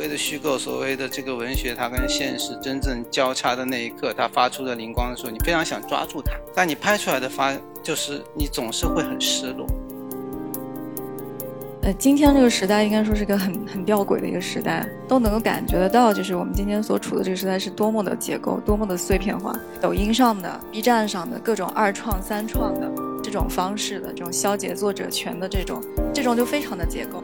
谓的虚构，所谓的这个文学，它跟现实真正交叉的那一刻，它发出的灵光的时候，你非常想抓住它，但你拍出来的发，就是你总是会很失落。呃，今天这个时代应该说是个很很吊诡的一个时代，都能够感觉得到，就是我们今天所处的这个时代是多么的结构，多么的碎片化。抖音上的、B 站上的各种二创、三创的这种方式的这种消解作者权的这种，这种就非常的结构。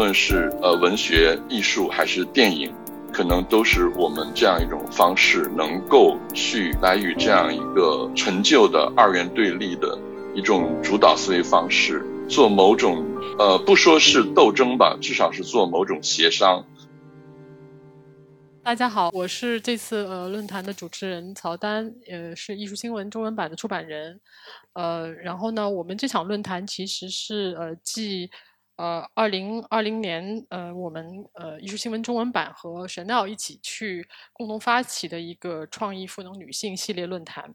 无论是呃文学艺术还是电影，可能都是我们这样一种方式，能够去来与这样一个陈旧的二元对立的一种主导思维方式。做某种，呃，不说是斗争吧，至少是做某种协商。大家好，我是这次呃论坛的主持人曹丹，呃，是艺术新闻中文版的出版人。呃，然后呢，我们这场论坛其实是呃继呃二零二零年呃我们呃艺术新闻中文版和 Chanel 一起去共同发起的一个创意赋能女性系列论坛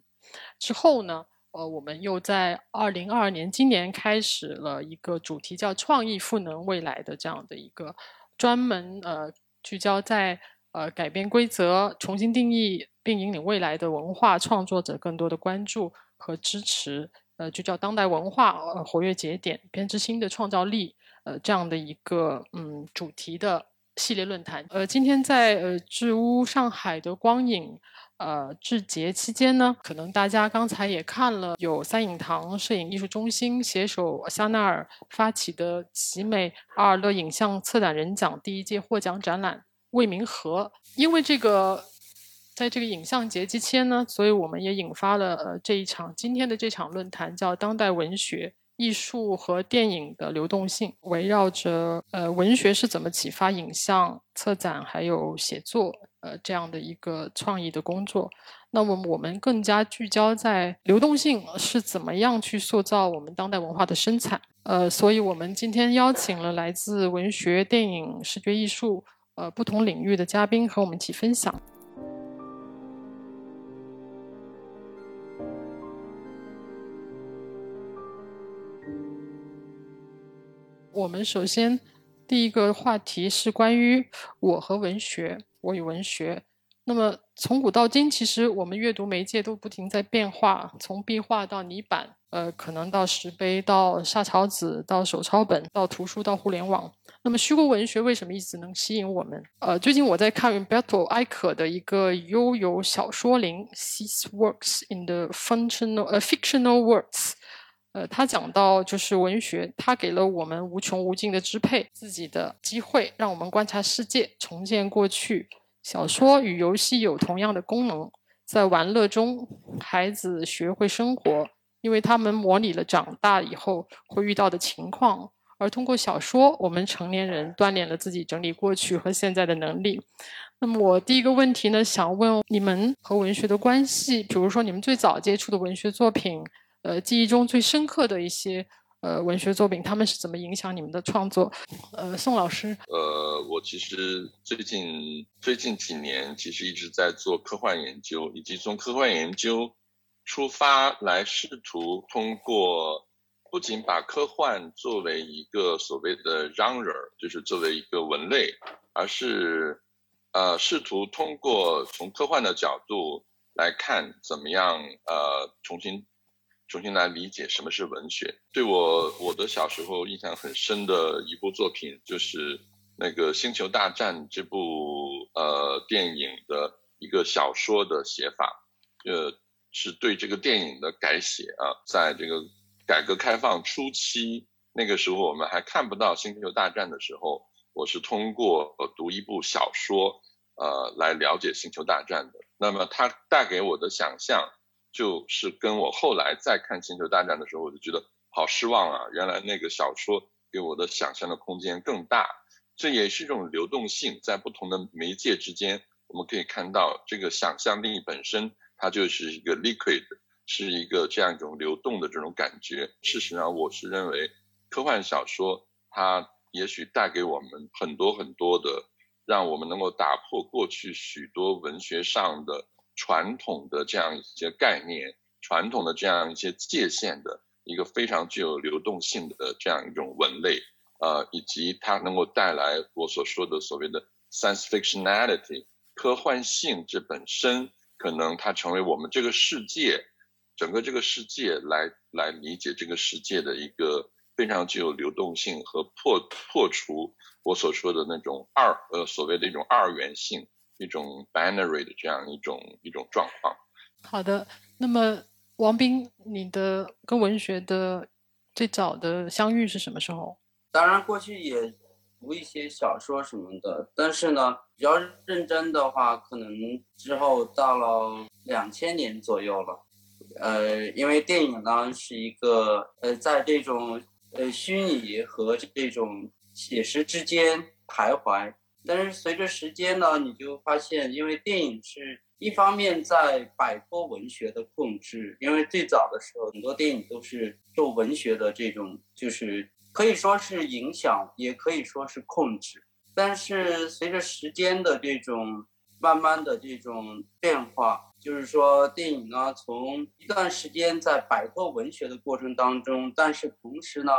之后呢。呃，我们又在二零二二年今年开始了一个主题叫“创意赋能未来”的这样的一个专门呃聚焦在呃改变规则、重新定义并引领未来的文化创作者更多的关注和支持，呃，就叫当代文化呃活跃节点编织新的创造力呃这样的一个嗯主题的系列论坛。呃，今天在呃智屋上海的光影。呃，制节期间呢，可能大家刚才也看了，有三影堂摄影艺术中心携手香奈儿发起的奇美阿尔勒影像策展人奖第一届获奖展览《未名河》。因为这个，在这个影像节期间呢，所以我们也引发了呃这一场今天的这场论坛，叫“当代文学、艺术和电影的流动性”，围绕着呃文学是怎么启发影像策展还有写作。呃，这样的一个创意的工作，那么我们更加聚焦在流动性是怎么样去塑造我们当代文化的生产。呃，所以我们今天邀请了来自文学、电影、视觉艺术呃不同领域的嘉宾和我们一起分享。我们首先第一个话题是关于我和文学。我与文学，那么从古到今，其实我们阅读媒介都不停在变化，从壁画到泥板，呃，可能到石碑，到沙草纸，到手抄本，到图书，到互联网。那么虚构文学为什么一直能吸引我们？呃，最近我在看 Umberto Eco 的一个悠游小说林，Sees works in the functional 呃 fictional works，呃，他讲到就是文学，它给了我们无穷无尽的支配自己的机会，让我们观察世界，重建过去。小说与游戏有同样的功能，在玩乐中，孩子学会生活，因为他们模拟了长大以后会遇到的情况。而通过小说，我们成年人锻炼了自己整理过去和现在的能力。那么，我第一个问题呢，想问你们和文学的关系，比如说你们最早接触的文学作品，呃，记忆中最深刻的一些。呃，文学作品他们是怎么影响你们的创作？呃，宋老师。呃，我其实最近最近几年其实一直在做科幻研究，以及从科幻研究出发来试图通过不仅把科幻作为一个所谓的 genre，就是作为一个文类，而是呃试图通过从科幻的角度来看怎么样呃重新。重新来理解什么是文学。对我，我的小时候印象很深的一部作品，就是那个《星球大战》这部呃电影的一个小说的写法，呃，是对这个电影的改写啊。在这个改革开放初期，那个时候我们还看不到《星球大战》的时候，我是通过呃读一部小说，呃，来了解《星球大战》的。那么它带给我的想象。就是跟我后来再看《星球大战》的时候，我就觉得好失望啊！原来那个小说给我的想象的空间更大，这也是一种流动性，在不同的媒介之间，我们可以看到这个想象力本身，它就是一个 liquid，是一个这样一种流动的这种感觉。事实上，我是认为科幻小说它也许带给我们很多很多的，让我们能够打破过去许多文学上的。传统的这样一些概念，传统的这样一些界限的一个非常具有流动性的这样一种文类，呃，以及它能够带来我所说的所谓的 science fictionality 科幻性，这本身可能它成为我们这个世界整个这个世界来来理解这个世界的一个非常具有流动性和破破除我所说的那种二呃所谓的一种二元性。一种 binary 的这样一种一种状况。好的，那么王斌，你的跟文学的最早的相遇是什么时候？当然，过去也读一些小说什么的，但是呢，比较认真的话，可能之后到了两千年左右了。呃，因为电影呢是一个呃，在这种呃虚拟和这种写实之间徘徊，但是随着时间呢，你就发现，因为电影是一方面在摆脱文学的控制，因为最早的时候很多电影都是受文学的这种就是。可以说是影响，也可以说是控制。但是随着时间的这种慢慢的这种变化，就是说电影呢，从一段时间在摆脱文学的过程当中，但是同时呢，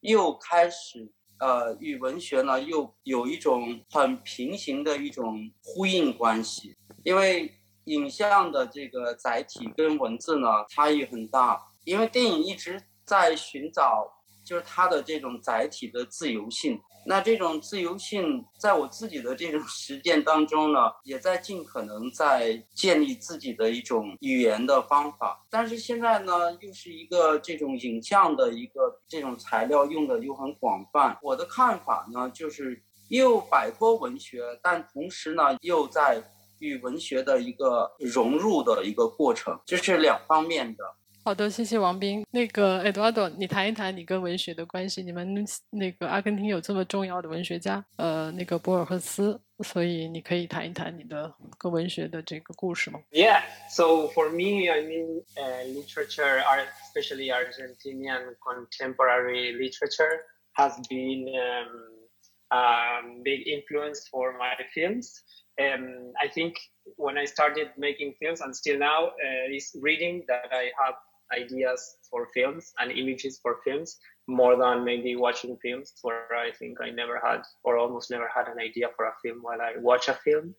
又开始呃与文学呢又有一种很平行的一种呼应关系。因为影像的这个载体跟文字呢差异很大，因为电影一直在寻找。就是它的这种载体的自由性，那这种自由性，在我自己的这种 实践当中呢，也在尽可能在建立自己的一种语言的方法。但是现在呢，又是一个这种影像的一个这种材料用的又很广泛。我的看法呢，就是又摆脱文学，但同时呢，又在与文学的一个融入的一个过程，这是两方面的。好的，谢谢王斌。那个 Eduardo，你谈一谈你跟文学的关系。你们那个阿根廷有这么重要的文学家，呃，那个博尔赫斯，所以你可以谈一谈你的跟文学的这个故事吗？Yeah, so for me, I mean, uh, literature, art, especially Argentinian contemporary literature, has been um, a big influence for my films. Um, I think when I started making films and still now, uh, is reading that I have ideas for films and images for films more than maybe watching films where I think I never had or almost never had an idea for a film while I watch a film.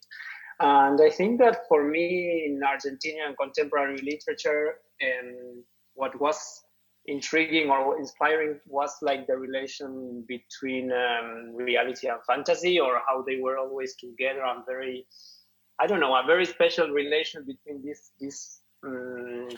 And I think that for me in Argentinian contemporary literature, and what was intriguing or inspiring was like the relation between um, reality and fantasy or how they were always together and very i don't know a very special relation between these these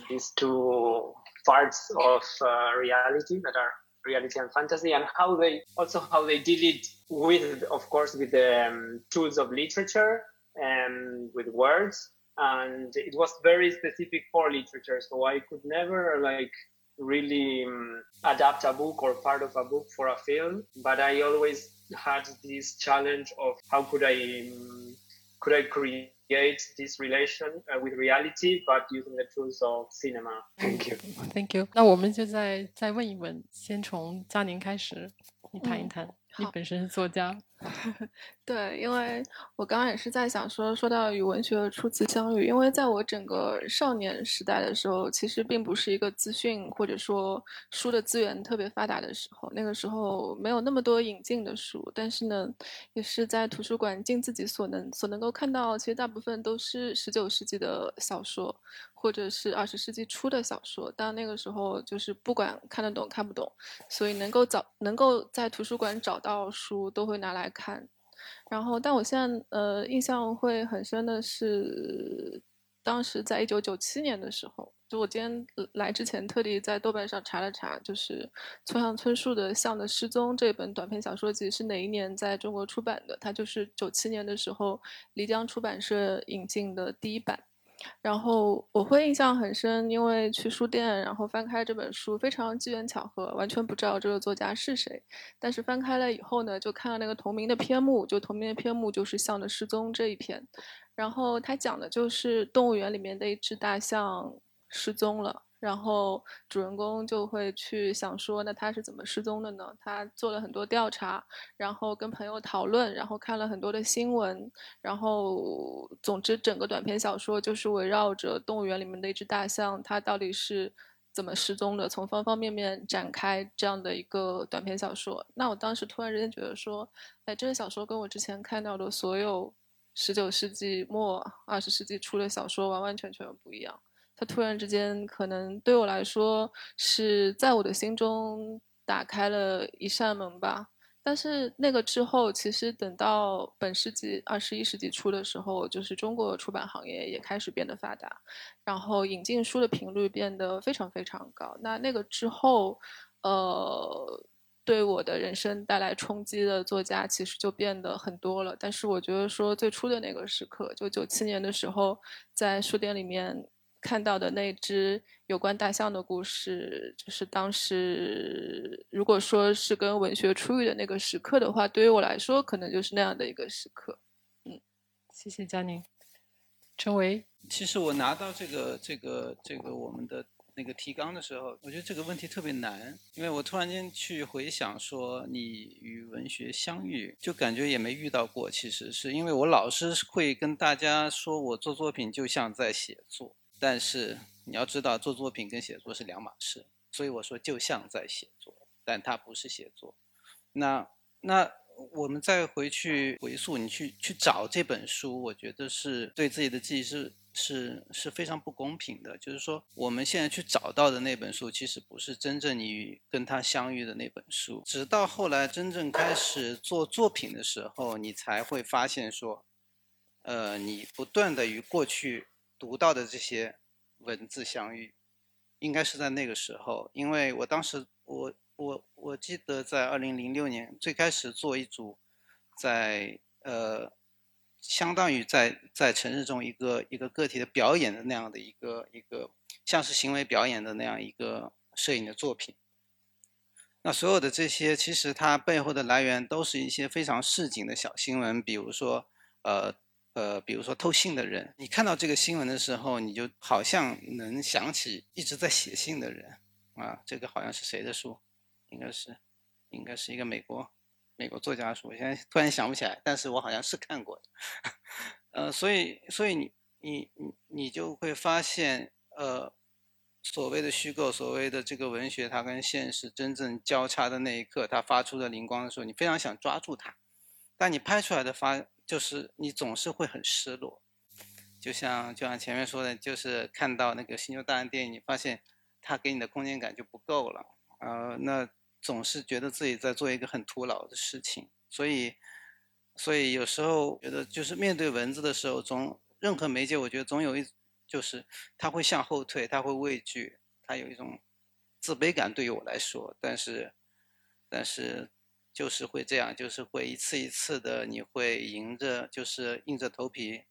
these two parts of uh, reality that are reality and fantasy and how they also how they did it with of course with the um, tools of literature and with words. And it was very specific for literature so i could never like really um, adapt a book or part of a book for a film. But i always had this challenge of how could i um, could i create create this relation uh, with reality, but using the tools of cinema. Thank you. Thank you. 那我们就再再问一问，先从佳宁开始，你谈一谈。你本身是作家， 对，因为我刚刚也是在想说，说到与文学的初次相遇，因为在我整个少年时代的时候，其实并不是一个资讯或者说书的资源特别发达的时候，那个时候没有那么多引进的书，但是呢，也是在图书馆尽自己所能所能够看到，其实大部分都是十九世纪的小说。或者是二十世纪初的小说，但那个时候就是不管看得懂看不懂，所以能够找能够在图书馆找到书都会拿来看。然后，但我现在呃印象会很深的是，当时在一九九七年的时候，就我今天来之前特地在豆瓣上查了查，就是村上春树的《象的失踪》这本短篇小说集是哪一年在中国出版的？它就是九七年的时候漓江出版社引进的第一版。然后我会印象很深，因为去书店，然后翻开这本书，非常机缘巧合，完全不知道这个作家是谁。但是翻开了以后呢，就看到那个同名的篇目，就同名的篇目就是《象的失踪》这一篇。然后它讲的就是动物园里面的一只大象失踪了。然后主人公就会去想说，那他是怎么失踪的呢？他做了很多调查，然后跟朋友讨论，然后看了很多的新闻，然后总之整个短篇小说就是围绕着动物园里面的一只大象，它到底是。怎么失踪的，从方方面面展开这样的一个短篇小说。那我当时突然之间觉得说，哎，这个小说跟我之前看到的所有十九世纪末二十世纪初的小说完完全全不一样。它突然之间可能对我来说是在我的心中打开了一扇门吧。但是那个之后，其实等到本世纪二十一世纪初的时候，就是中国出版行业也开始变得发达，然后引进书的频率变得非常非常高。那那个之后，呃，对我的人生带来冲击的作家其实就变得很多了。但是我觉得说最初的那个时刻，就九七年的时候，在书店里面。看到的那只有关大象的故事，就是当时如果说是跟文学初遇的那个时刻的话，对于我来说，可能就是那样的一个时刻。嗯，谢谢佳宁。陈维，其实我拿到这个这个这个我们的那个提纲的时候，我觉得这个问题特别难，因为我突然间去回想说你与文学相遇，就感觉也没遇到过。其实是因为我老是会跟大家说我做作品就像在写作。但是你要知道，做作品跟写作是两码事，所以我说就像在写作，但它不是写作。那那我们再回去回溯，你去去找这本书，我觉得是对自己的记忆是是是非常不公平的。就是说，我们现在去找到的那本书，其实不是真正你跟他相遇的那本书。直到后来真正开始做作品的时候，你才会发现说，呃，你不断的与过去。读到的这些文字相遇，应该是在那个时候，因为我当时我我我记得在二零零六年最开始做一组，在呃，相当于在在城市中一个一个个体的表演的那样的一个一个像是行为表演的那样一个摄影的作品。那所有的这些其实它背后的来源都是一些非常市井的小新闻，比如说呃。呃，比如说偷信的人，你看到这个新闻的时候，你就好像能想起一直在写信的人啊。这个好像是谁的书？应该是，应该是一个美国美国作家书。我现在突然想不起来，但是我好像是看过的。呃，所以，所以你你你你就会发现，呃，所谓的虚构，所谓的这个文学，它跟现实真正交叉的那一刻，它发出的灵光的时候，你非常想抓住它，但你拍出来的发。就是你总是会很失落，就像就像前面说的，就是看到那个《星球大战》电影，你发现它给你的空间感就不够了，呃，那总是觉得自己在做一个很徒劳的事情，所以，所以有时候觉得就是面对文字的时候，总任何媒介，我觉得总有一就是他会向后退，他会畏惧，他有一种自卑感。对于我来说，但是，但是。就是会这样，就是会一次一次的，你会迎着，就是硬着头皮，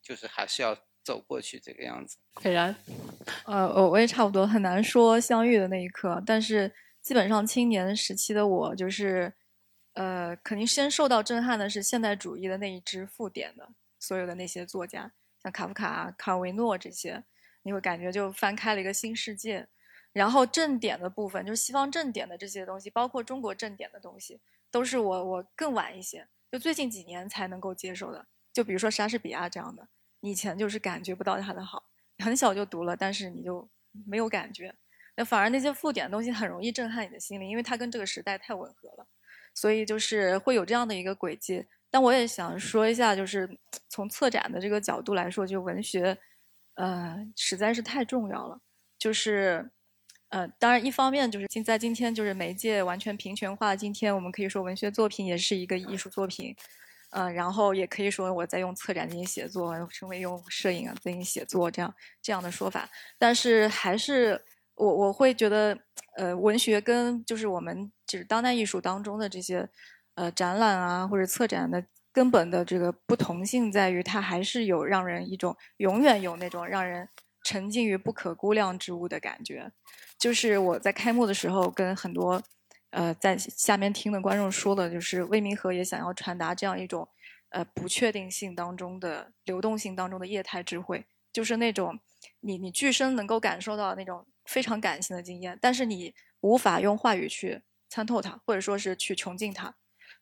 就是还是要走过去这个样子。斐然，呃，我我也差不多，很难说相遇的那一刻，但是基本上青年时期的我，就是，呃，肯定先受到震撼的是现代主义的那一支附点的所有的那些作家，像卡夫卡、卡维诺这些，你会感觉就翻开了一个新世界。然后正点的部分，就是西方正点的这些东西，包括中国正点的东西，都是我我更晚一些，就最近几年才能够接受的。就比如说莎士比亚这样的，以前就是感觉不到他的好，很小就读了，但是你就没有感觉。那反而那些附点的东西很容易震撼你的心灵，因为它跟这个时代太吻合了，所以就是会有这样的一个轨迹。但我也想说一下，就是 从策展的这个角度来说，就文学，呃，实在是太重要了，就是。呃，当然，一方面就是今在今天就是媒介完全平权化，今天我们可以说文学作品也是一个艺术作品，呃，然后也可以说我在用策展进行写作，成为用摄影啊进行写作这样这样的说法。但是还是我我会觉得，呃，文学跟就是我们就是当代艺术当中的这些呃展览啊或者策展的根本的这个不同性在于，它还是有让人一种永远有那种让人。沉浸于不可估量之物的感觉，就是我在开幕的时候跟很多，呃，在下面听的观众说的，就是魏明和也想要传达这样一种，呃，不确定性当中的流动性当中的液态智慧，就是那种你你具身能够感受到那种非常感性的经验，但是你无法用话语去参透它，或者说是去穷尽它，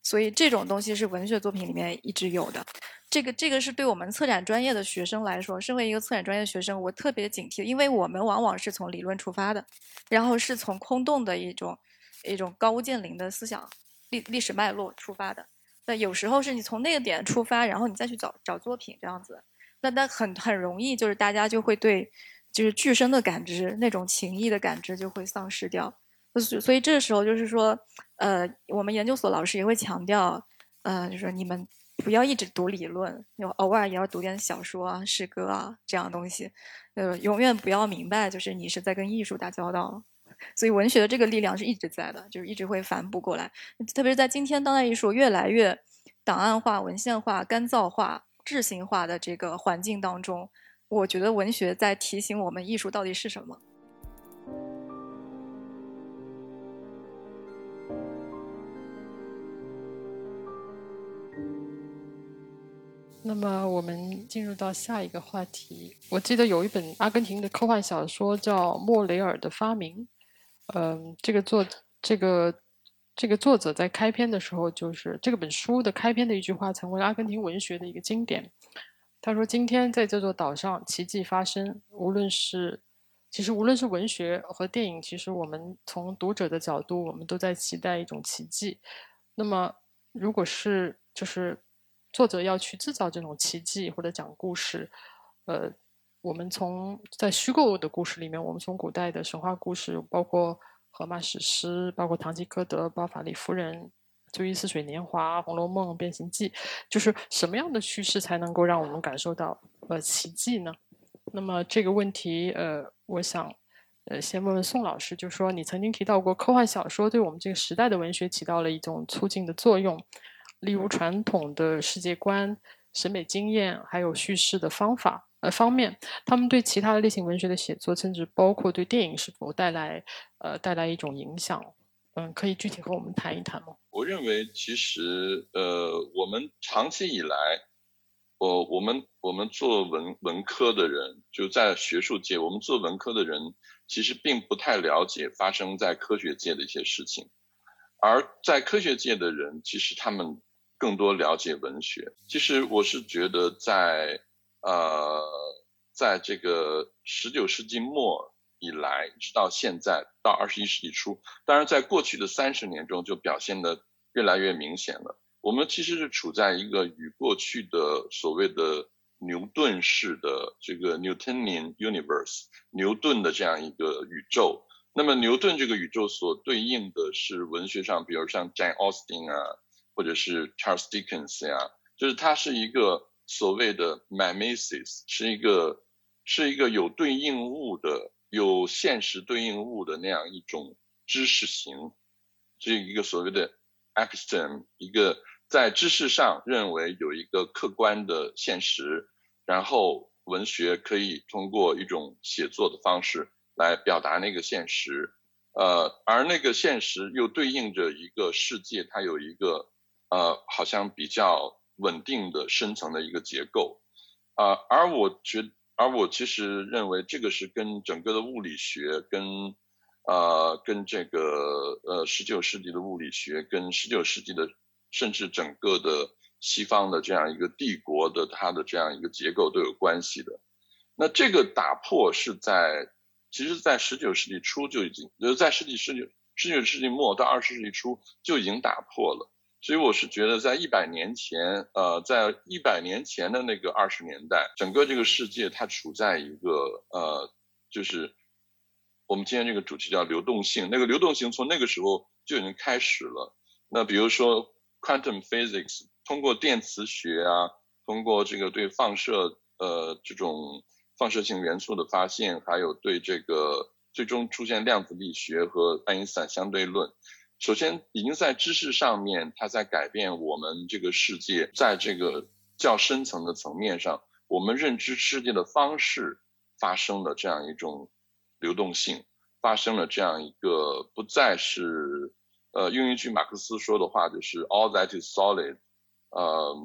所以这种东西是文学作品里面一直有的。这个这个是对我们策展专业的学生来说，身为一个策展专业的学生，我特别警惕，因为我们往往是从理论出发的，然后是从空洞的一种一种高屋建瓴的思想历历史脉络出发的。那有时候是你从那个点出发，然后你再去找找作品这样子，那那很很容易就是大家就会对就是具身的感知那种情谊的感知就会丧失掉。所以这时候就是说，呃，我们研究所老师也会强调，呃，就是你们。不要一直读理论，有偶尔也要读点小说啊、诗歌啊这样东西。呃，永远不要明白，就是你是在跟艺术打交道。所以文学的这个力量是一直在的，就是一直会反哺过来。特别是在今天当代艺术越来越档案化、文献化、干燥化、质性化的这个环境当中，我觉得文学在提醒我们艺术到底是什么。那么我们进入到下一个话题。我记得有一本阿根廷的科幻小说叫《莫雷尔的发明》。嗯，这个作这个这个作者在开篇的时候，就是这个本书的开篇的一句话，成为阿根廷文学的一个经典。他说：“今天在这座岛上，奇迹发生。无论是其实无论是文学和电影，其实我们从读者的角度，我们都在期待一种奇迹。那么，如果是就是。”作者要去制造这种奇迹或者讲故事，呃，我们从在虚构的故事里面，我们从古代的神话故事，包括荷马史诗，包括堂吉诃德、包法利夫人、追忆似水年华、红楼梦、变形记，就是什么样的叙事才能够让我们感受到呃奇迹呢？那么这个问题，呃，我想呃先问问宋老师，就说你曾经提到过科幻小说对我们这个时代的文学起到了一种促进的作用。例如传统的世界观、审美经验，还有叙事的方法呃方面，他们对其他的类型文学的写作，甚至包括对电影是否带来呃带来一种影响？嗯，可以具体和我们谈一谈吗？我认为，其实呃，我们长期以来，我我们我们做文文科的人，就在学术界，我们做文科的人，其实并不太了解发生在科学界的一些事情，而在科学界的人，其实他们。更多了解文学，其实我是觉得，在呃，在这个十九世纪末以来，直到现在到二十一世纪初，当然在过去的三十年中就表现的越来越明显了。我们其实是处在一个与过去的所谓的牛顿式的这个 Newtonian universe 牛顿的这样一个宇宙，那么牛顿这个宇宙所对应的是文学上，比如像 Jane Austen 啊。或者是 Charles Dickens 呀，就是它是一个所谓的 mimesis，是一个是一个有对应物的、有现实对应物的那样一种知识型，这一个所谓的 epistem，一个在知识上认为有一个客观的现实，然后文学可以通过一种写作的方式来表达那个现实，呃，而那个现实又对应着一个世界，它有一个。呃，好像比较稳定的深层的一个结构，啊，而我觉，而我其实认为这个是跟整个的物理学，跟呃，跟这个呃，十九世纪的物理学，跟十九世纪的甚至整个的西方的这样一个帝国的它的这样一个结构都有关系的。那这个打破是在，其实，在十九世纪初就已经，呃，在世纪十九世纪末到二十世纪初就已经打破了。所以我是觉得，在一百年前，呃，在一百年前的那个二十年代，整个这个世界它处在一个呃，就是我们今天这个主题叫流动性。那个流动性从那个时候就已经开始了。那比如说 quantum physics，通过电磁学啊，通过这个对放射呃这种放射性元素的发现，还有对这个最终出现量子力学和爱因斯坦相对论。首先，已经在知识上面，它在改变我们这个世界，在这个较深层的层面上，我们认知世界的方式发生了这样一种流动性，发生了这样一个不再是，呃，用一句马克思说的话，就是 all that is solid，呃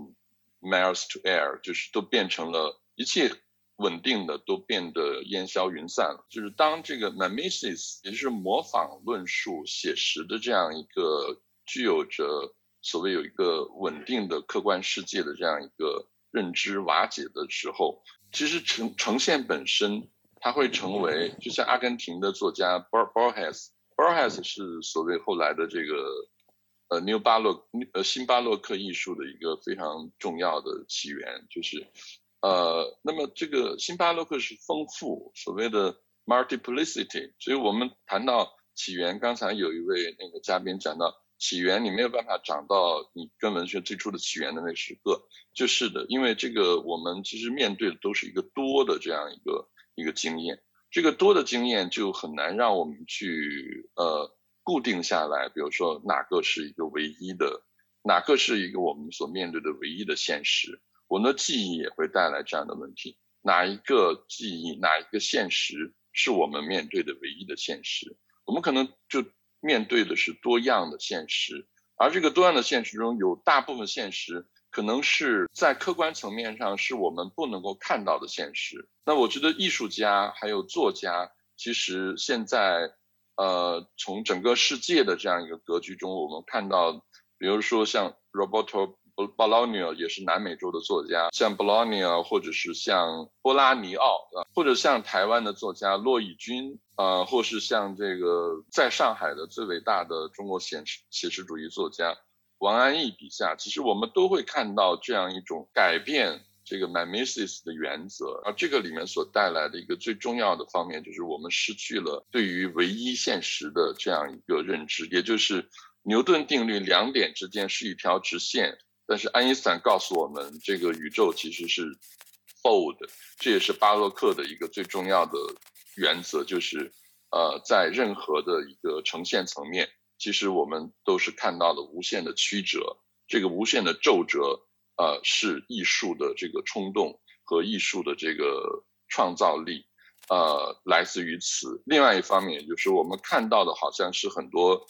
，melts to air，就是都变成了一切。稳定的都变得烟消云散了。就是当这个 mimesis，也就是模仿论述写实的这样一个具有着所谓有一个稳定的客观世界的这样一个认知瓦解的时候，其实呈呈现本身，它会成为就像阿根廷的作家 Bor Borges，Borges 是所谓后来的这个呃 New 巴洛呃新巴洛克艺术的一个非常重要的起源，就是呃那么这个新巴洛克是丰富所谓的 multiplicity，所以我们谈到起源，刚才有一位那个嘉宾讲到。起源，你没有办法找到你跟文学最初的起源的那时刻，就是的，因为这个我们其实面对的都是一个多的这样一个一个经验，这个多的经验就很难让我们去呃固定下来，比如说哪个是一个唯一的，哪个是一个我们所面对的唯一的现实，我们的记忆也会带来这样的问题，哪一个记忆，哪一个现实是我们面对的唯一的现实，我们可能就。面对的是多样的现实，而这个多样的现实中有大部分现实可能是在客观层面上是我们不能够看到的现实。那我觉得艺术家还有作家，其实现在，呃，从整个世界的这样一个格局中，我们看到，比如说像 Roberto。B o l o g n a 也是南美洲的作家，像 b o l o g n a 或者是像波拉尼奥啊，或者像台湾的作家骆以军啊，或是像这个在上海的最伟大的中国写实写实主义作家王安忆笔下，其实我们都会看到这样一种改变这个 mimesis 的原则，而这个里面所带来的一个最重要的方面，就是我们失去了对于唯一现实的这样一个认知，也就是牛顿定律两点之间是一条直线。但是爱因斯坦告诉我们，这个宇宙其实是 fold，这也是巴洛克的一个最重要的原则，就是呃，在任何的一个呈现层面，其实我们都是看到了无限的曲折，这个无限的皱褶，呃，是艺术的这个冲动和艺术的这个创造力，呃，来自于此。另外一方面，就是我们看到的好像是很多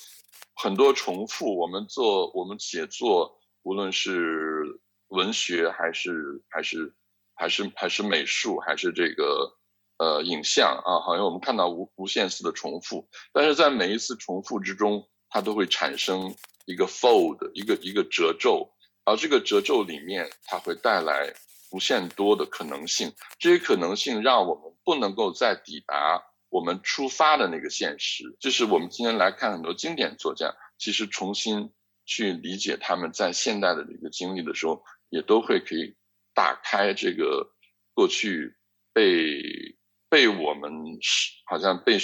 很多重复，我们做我们写作。无论是文学还是还是还是还是美术，还是这个呃影像啊，好像我们看到无无限次的重复，但是在每一次重复之中，它都会产生一个 fold，一个一个褶皱，而这个褶皱里面，它会带来无限多的可能性。这些可能性让我们不能够再抵达我们出发的那个现实。就是我们今天来看很多经典作家，其实重新。去理解他们在现代的这个经历的时候，也都会可以打开这个过去被被我们好像被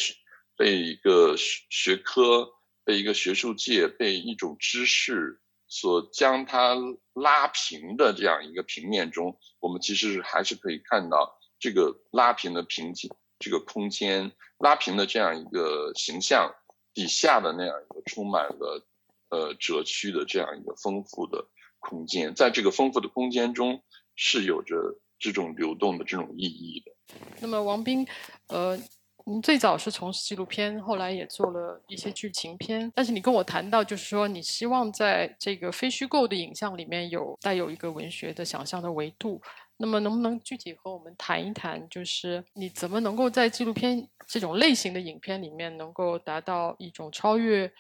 被一个学科、被一个学术界、被一种知识所将它拉平的这样一个平面中，我们其实是还是可以看到这个拉平的平景、这个空间拉平的这样一个形象底下的那样一个充满了。呃，折曲的这样一个丰富的空间，在这个丰富的空间中，是有着这种流动的这种意义的。那么，王斌，呃，您最早是从事纪录片，后来也做了一些剧情片，但是你跟我谈到，就是说你希望在这个非虚构的影像里面有带有一个文学的想象的维度。那么，能不能具体和我们谈一谈，就是你怎么能够在纪录片这种类型的影片里面，能够达到一种超越？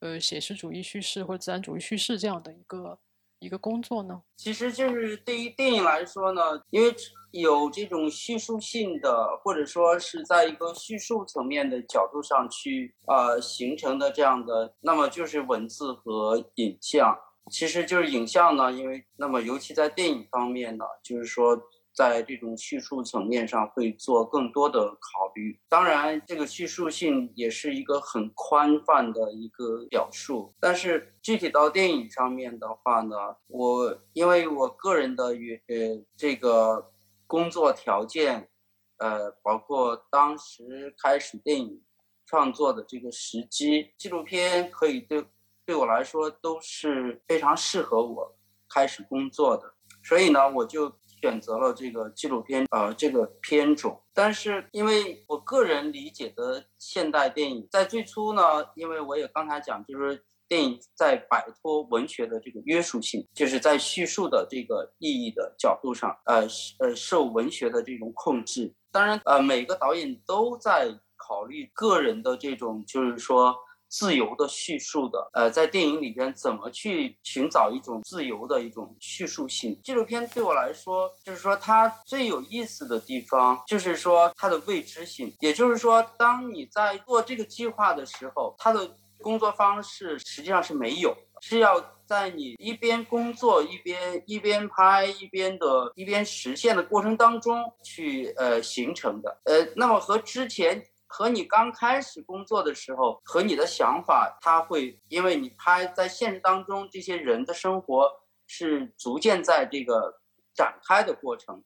呃，写实主义叙事或者自然主义叙事这样的一个一个工作呢？其实就是对于电影来说呢，因为有这种叙述性的，或者说是在一个叙述层面的角度上去呃形成的这样的，那么就是文字和影像。其实就是影像呢，因为那么尤其在电影方面呢，就是说。在这种叙述层面上会做更多的考虑，当然这个叙述性也是一个很宽泛的一个表述。但是具体到电影上面的话呢，我因为我个人的与呃这个工作条件，呃，包括当时开始电影创作的这个时机，纪录片可以对对我来说都是非常适合我开始工作的，所以呢，我就。选择了这个纪录片，呃，这个片种。但是，因为我个人理解的现代电影，在最初呢，因为我也刚才讲，就是电影在摆脱文学的这个约束性，就是在叙述的这个意义的角度上，呃，呃，受文学的这种控制。当然，呃，每个导演都在考虑个人的这种，就是说。自由的叙述的。呃，在电影里边怎么去寻找一种自由的一种叙述性？纪录片对我来说，就是说它最有意思的地方，就是说它的未知性。也就是说，当你在做这个计划的时候，它的工作方式实际上是没有，是要。在你一边工作一边一边拍一边的一边实现的过程当中去呃形成的呃，那么和之前和你刚开始工作的时候和你的想法，它会因为你拍在现实当中这些人的生活是逐渐在这个展开的过程。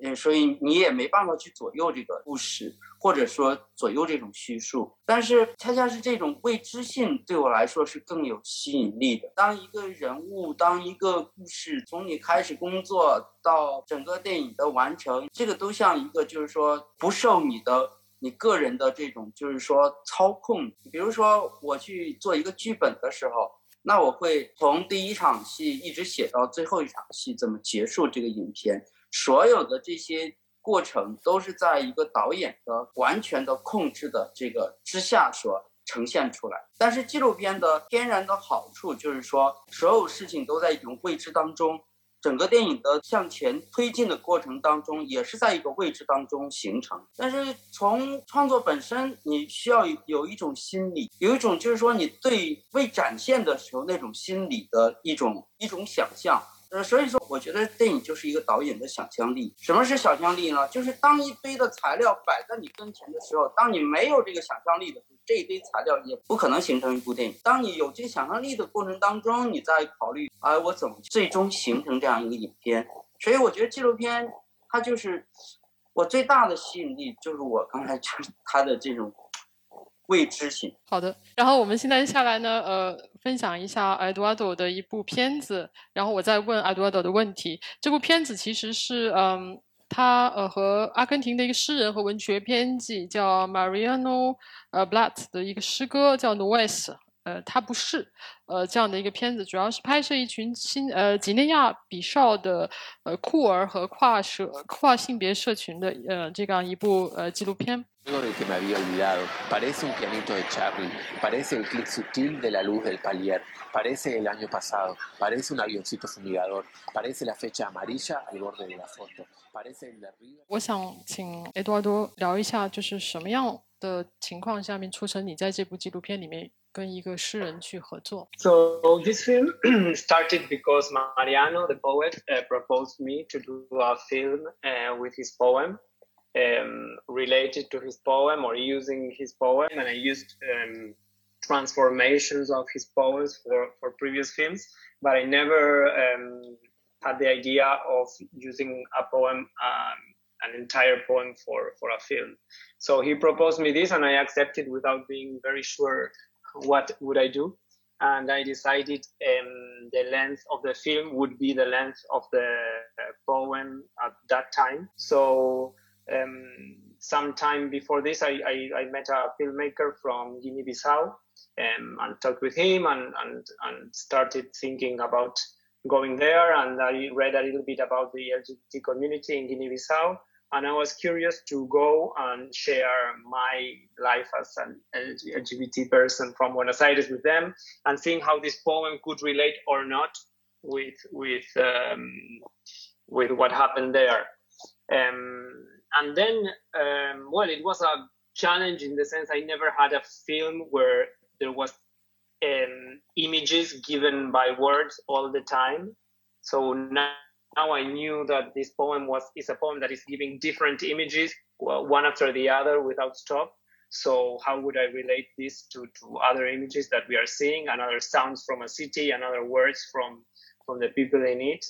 嗯，所以你也没办法去左右这个故事，或者说左右这种叙述。但是恰恰是这种未知性对我来说是更有吸引力的。当一个人物，当一个故事从你开始工作到整个电影的完成，这个都像一个就是说不受你的你个人的这种就是说操控。比如说我去做一个剧本的时候，那我会从第一场戏一直写到最后一场戏，怎么结束这个影片。所有的这些过程都是在一个导演的完全的控制的这个之下所呈现出来。但是纪录片的天然的好处就是说，所有事情都在一种未知当中，整个电影的向前推进的过程当中也是在一个未知当中形成。但是从创作本身，你需要有一种心理，有一种就是说你对未展现的时候那种心理的一种一种想象。呃，所以说，我觉得电影就是一个导演的想象力。什么是想象力呢？就是当一堆的材料摆在你跟前的时候，当你没有这个想象力的时候，这一堆材料也不可能形成一部电影。当你有这个想象力的过程当中，你再考虑，哎，我怎么最终形成这样一个影片？所以我觉得纪录片它就是我最大的吸引力，就是我刚才就是 它的这种。未知性。好的，然后我们现在下来呢，呃，分享一下 Eduardo 的一部片子，然后我再问 Eduardo 的问题。这部片子其实是，嗯，他呃和阿根廷的一个诗人和文学编辑叫 Mariano 呃 Blatt 的一个诗歌叫 Noes，呃他不是，呃这样的一个片子主要是拍摄一群新呃几内亚比绍的呃酷儿和跨社跨性别社群的呃这样一部呃纪录片。Parece el año pasado. Parece un avioncito fumigador. Parece la fecha amarilla al borde de la foto. Parece el de arriba. 我想请 Eduardo 聊一下，就是什么样的情况下面促成你在这部纪录片里面跟一个诗人去合作？So this film started because Mariano, the poet, uh, proposed me to do a film uh, with his poem um, related to his poem or using his poem, and I used um, transformations of his poems for, for previous films, but I never um, had the idea of using a poem, um, an entire poem for, for a film. So he proposed me this, and I accepted without being very sure what would I do. And I decided um, the length of the film would be the length of the uh, poem at that time. So um, sometime before this, I, I, I, met a filmmaker from Guinea-Bissau um, and talked with him and, and, and started thinking about going there. And I read a little bit about the LGBT community in Guinea-Bissau. And I was curious to go and share my life as an LGBT person from Buenos Aires with them and seeing how this poem could relate or not with with um, with what happened there. Um, and then, um, well, it was a challenge in the sense I never had a film where there was um, images given by words all the time. So now, now I knew that this poem was is a poem that is giving different images, one after the other without stop. So how would I relate this to, to other images that we are seeing, and other sounds from a city, and other words from from the people in it?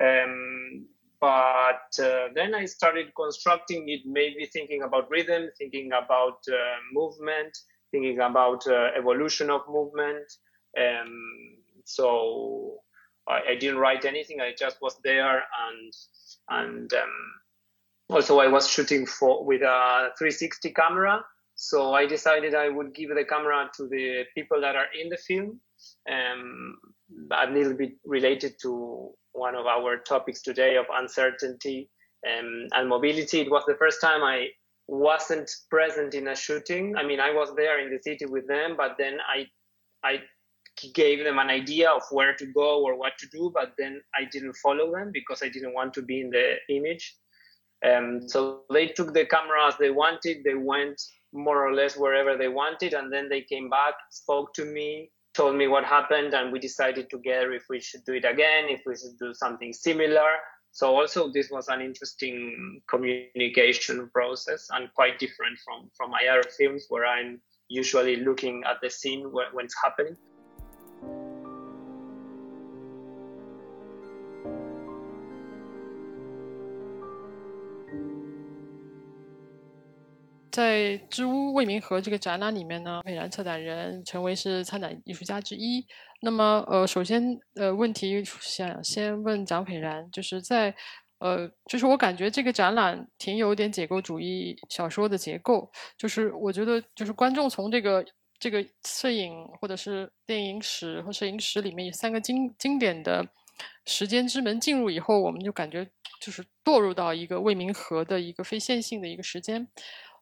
Um, but uh, then I started constructing it, maybe thinking about rhythm, thinking about uh, movement, thinking about uh, evolution of movement. Um, so I, I, didn't write anything. I just was there, and and um, also I was shooting for with a 360 camera. So I decided I would give the camera to the people that are in the film, um, a little bit related to one of our topics today of uncertainty um, and mobility. It was the first time I wasn't present in a shooting. I mean, I was there in the city with them, but then I, I gave them an idea of where to go or what to do, but then I didn't follow them because I didn't want to be in the image. Um, so they took the camera as they wanted. They went more or less wherever they wanted, and then they came back, spoke to me, told me what happened, and we decided together if we should do it again, if we should do something similar. So also this was an interesting communication process and quite different from from my other films where I'm usually looking at the scene when, when it's happening. 在知屋未名河这个展览里面呢，佩然策展人成为是参展艺术家之一。那么，呃，首先，呃，问题想先问蒋斐然，就是在，呃，就是我感觉这个展览挺有点解构主义小说的结构，就是我觉得，就是观众从这个这个摄影或者是电影史和摄影史里面有三个经经典的时间之门进入以后，我们就感觉就是堕入到一个未名河的一个非线性的一个时间。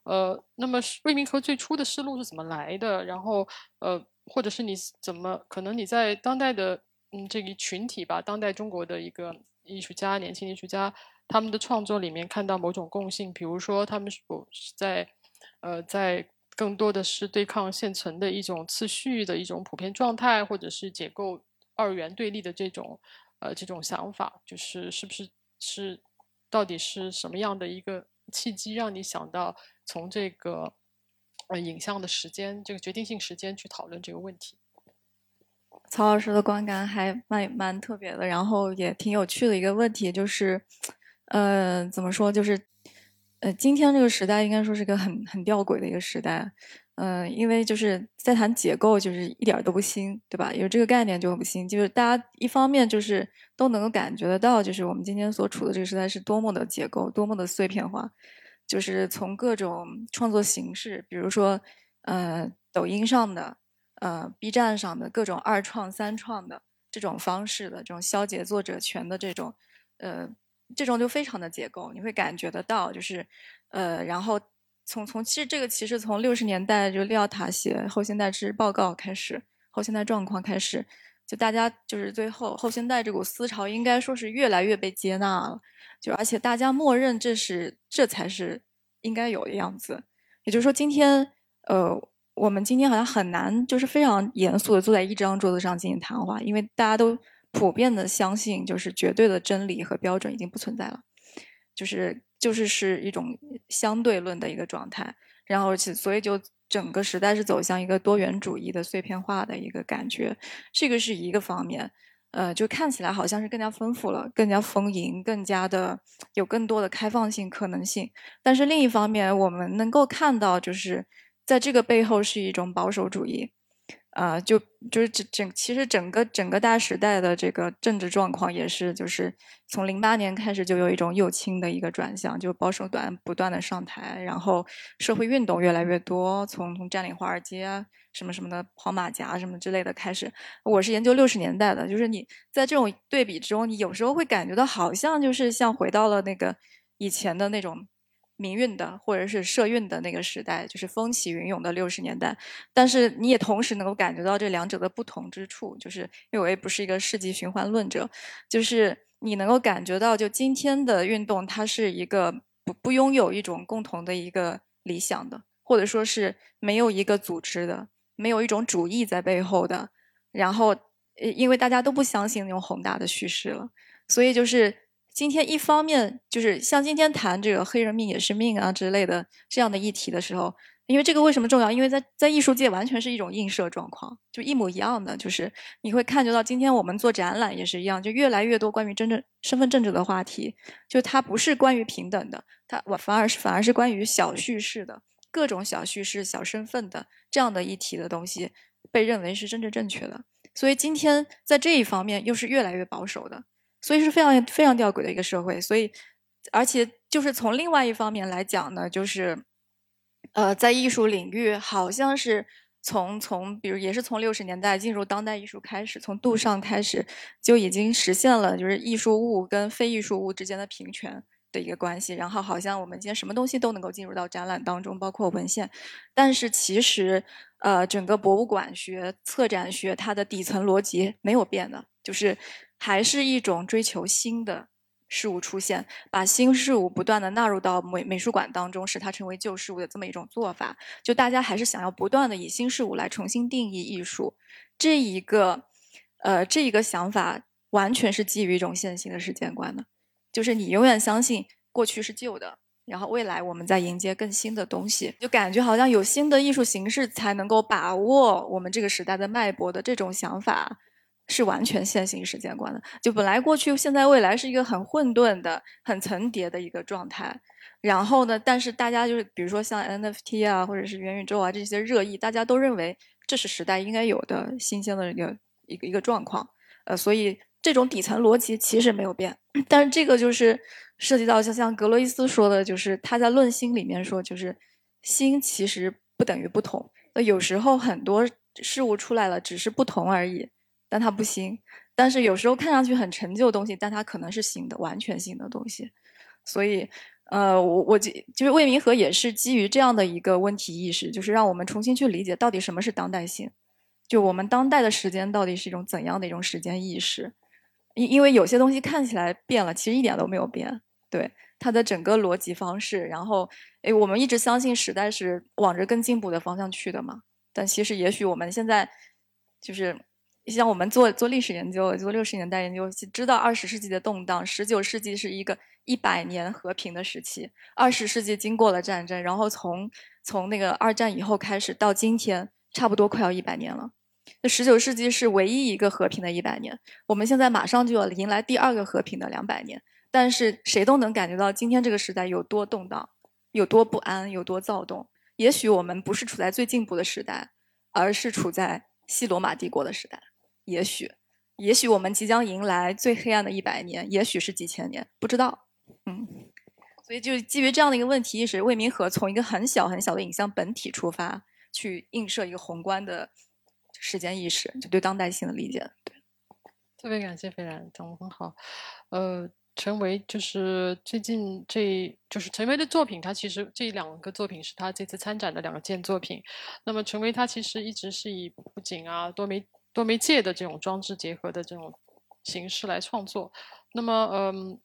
呃，那么未名河最初的思路是怎么来的？然后，呃，或者是你怎么可能你在当代的嗯这个群体吧，当代中国的一个艺术家、年轻艺术家，他们的创作里面看到某种共性，比如说他们是否在呃在更多的是对抗现存的一种次序的一种普遍状态，或者是解构二元对立的这种呃这种想法，就是是不是是到底是什么样的一个契机让你想到？从这个呃影像的时间，这个决定性时间去讨论这个问题。曹老师的观感还蛮蛮特别的，然后也挺有趣的一个问题，就是，呃，怎么说？就是，呃，今天这个时代应该说是个很很吊诡的一个时代，嗯，因为就是在谈结构，就是一点都不新，对吧？有这个概念就不新，就是大家一方面就是都能够感觉得到，就是我们今天所处的这个时代是多么的结构，多么的碎片化。就是从各种创作形式，比如说，呃，抖音上的，呃，B 站上的各种二创、三创的这种方式的这种消解作者权的这种，呃，这种就非常的结构，你会感觉得到，就是，呃，然后从从其实这个其实从六十年代就利奥塔写后现代之报告开始，后现代状况开始。就大家就是最后后现代这股思潮，应该说是越来越被接纳了。就而且大家默认这是这才是应该有的样子。也就是说，今天呃，我们今天好像很难就是非常严肃的坐在一张桌子上进行谈话，因为大家都普遍的相信，就是绝对的真理和标准已经不存在了，就是就是是一种相对论的一个状态。然后其所以就。整个时代是走向一个多元主义的碎片化的一个感觉，这个是一个方面，呃，就看起来好像是更加丰富了，更加丰盈，更加的有更多的开放性可能性。但是另一方面，我们能够看到，就是在这个背后是一种保守主义。啊，就就是整整，其实整个整个大时代的这个政治状况也是，就是从零八年开始就有一种右倾的一个转向，就保守党不断的上台，然后社会运动越来越多，从从占领华尔街什么什么的跑马甲什么之类的开始。我是研究六十年代的，就是你在这种对比之中，你有时候会感觉到好像就是像回到了那个以前的那种。民运的或者是社运的那个时代，就是风起云涌的六十年代，但是你也同时能够感觉到这两者的不同之处，就是因为我也不是一个世纪循环论者，就是你能够感觉到，就今天的运动，它是一个不不拥有一种共同的一个理想的，或者说是没有一个组织的，没有一种主义在背后的，然后因为大家都不相信那种宏大的叙事了，所以就是。今天一方面就是像今天谈这个黑人命也是命啊之类的这样的议题的时候，因为这个为什么重要？因为在在艺术界完全是一种映射状况，就一模一样的，就是你会看觉到今天我们做展览也是一样，就越来越多关于真正身份政治的话题，就它不是关于平等的，它我反而是反而是关于小叙事的各种小叙事、小身份的这样的议题的东西被认为是政治正确的，所以今天在这一方面又是越来越保守的。所以是非常非常吊诡的一个社会，所以，而且就是从另外一方面来讲呢，就是，呃，在艺术领域，好像是从从比如也是从六十年代进入当代艺术开始，从杜尚开始就已经实现了就是艺术物跟非艺术物之间的平权，的一个关系，然后好像我们今天什么东西都能够进入到展览当中，包括文献，但是其实，呃，整个博物馆学、策展学它的底层逻辑没有变的，就是还是一种追求新的事物出现，把新事物不断的纳入到美美术馆当中，使它成为旧事物的这么一种做法。就大家还是想要不断的以新事物来重新定义艺术，这一个，呃，这一个想法完全是基于一种线性的时间观的。就是你永远相信过去是旧的，然后未来我们在迎接更新的东西，就感觉好像有新的艺术形式才能够把握我们这个时代的脉搏的这种想法，是完全线性时间观的。就本来过去、现在、未来是一个很混沌的、很层叠的一个状态，然后呢，但是大家就是比如说像 NFT 啊，或者是元宇宙啊这些热议，大家都认为这是时代应该有的新鲜的一个一个一个状况，呃，所以。这种底层逻辑其实没有变，但是这个就是涉及到像像格洛伊斯说的，就是他在《论心》里面说，就是心其实不等于不同。那有时候很多事物出来了，只是不同而已，但它不新。但是有时候看上去很陈旧的东西，但它可能是新的，完全新的东西。所以，呃，我我就就是魏明和也是基于这样的一个问题意识，就是让我们重新去理解到底什么是当代性，就我们当代的时间到底是一种怎样的一种时间意识。因因为有些东西看起来变了，其实一点都没有变。对它的整个逻辑方式，然后，诶，我们一直相信时代是往着更进步的方向去的嘛。但其实，也许我们现在就是像我们做做历史研究，做六十年代研究，知道二十世纪的动荡，十九世纪是一个一百年和平的时期，二十世纪经过了战争，然后从从那个二战以后开始到今天，差不多快要一百年了。那十九世纪是唯一一个和平的一百年，我们现在马上就要迎来第二个和平的两百年。但是谁都能感觉到今天这个时代有多动荡，有多不安，有多躁动。也许我们不是处在最进步的时代，而是处在西罗马帝国的时代。也许，也许我们即将迎来最黑暗的一百年，也许是几千年，不知道。嗯，所以就基于这样的一个问题意识，魏明和从一个很小很小的影像本体出发，去映射一个宏观的。时间意识，就对当代性的理解，对。特别感谢斐然，讲的很好。呃，陈维就是最近这就是陈维的作品，他其实这两个作品是他这次参展的两件作品。那么陈维他其实一直是以布景啊、多媒多媒介的这种装置结合的这种形式来创作。那么，嗯，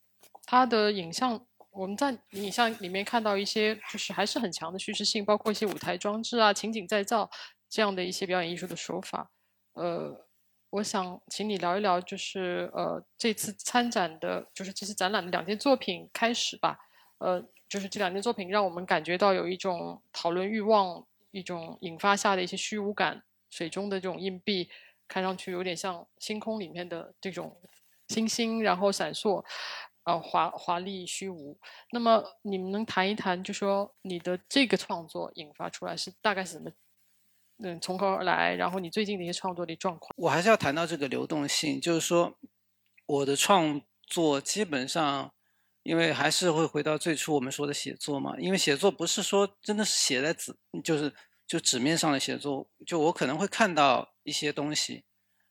它的影像我们在影像里面看到一些，就是还是很强的叙事性，包括一些舞台装置啊、情景再造。这样的一些表演艺术的手法，呃，我想请你聊一聊，就是呃，这次参展的，就是这次展览的两件作品开始吧，呃，就是这两件作品让我们感觉到有一种讨论欲望，一种引发下的一些虚无感，水中的这种硬币，看上去有点像星空里面的这种星星，然后闪烁，呃，华华丽虚无。那么你们能谈一谈，就说你的这个创作引发出来是大概是怎么？嗯，从何而来？然后你最近的一些创作的状况，我还是要谈到这个流动性，就是说，我的创作基本上，因为还是会回到最初我们说的写作嘛，因为写作不是说真的是写在纸，就是就纸面上的写作，就我可能会看到一些东西，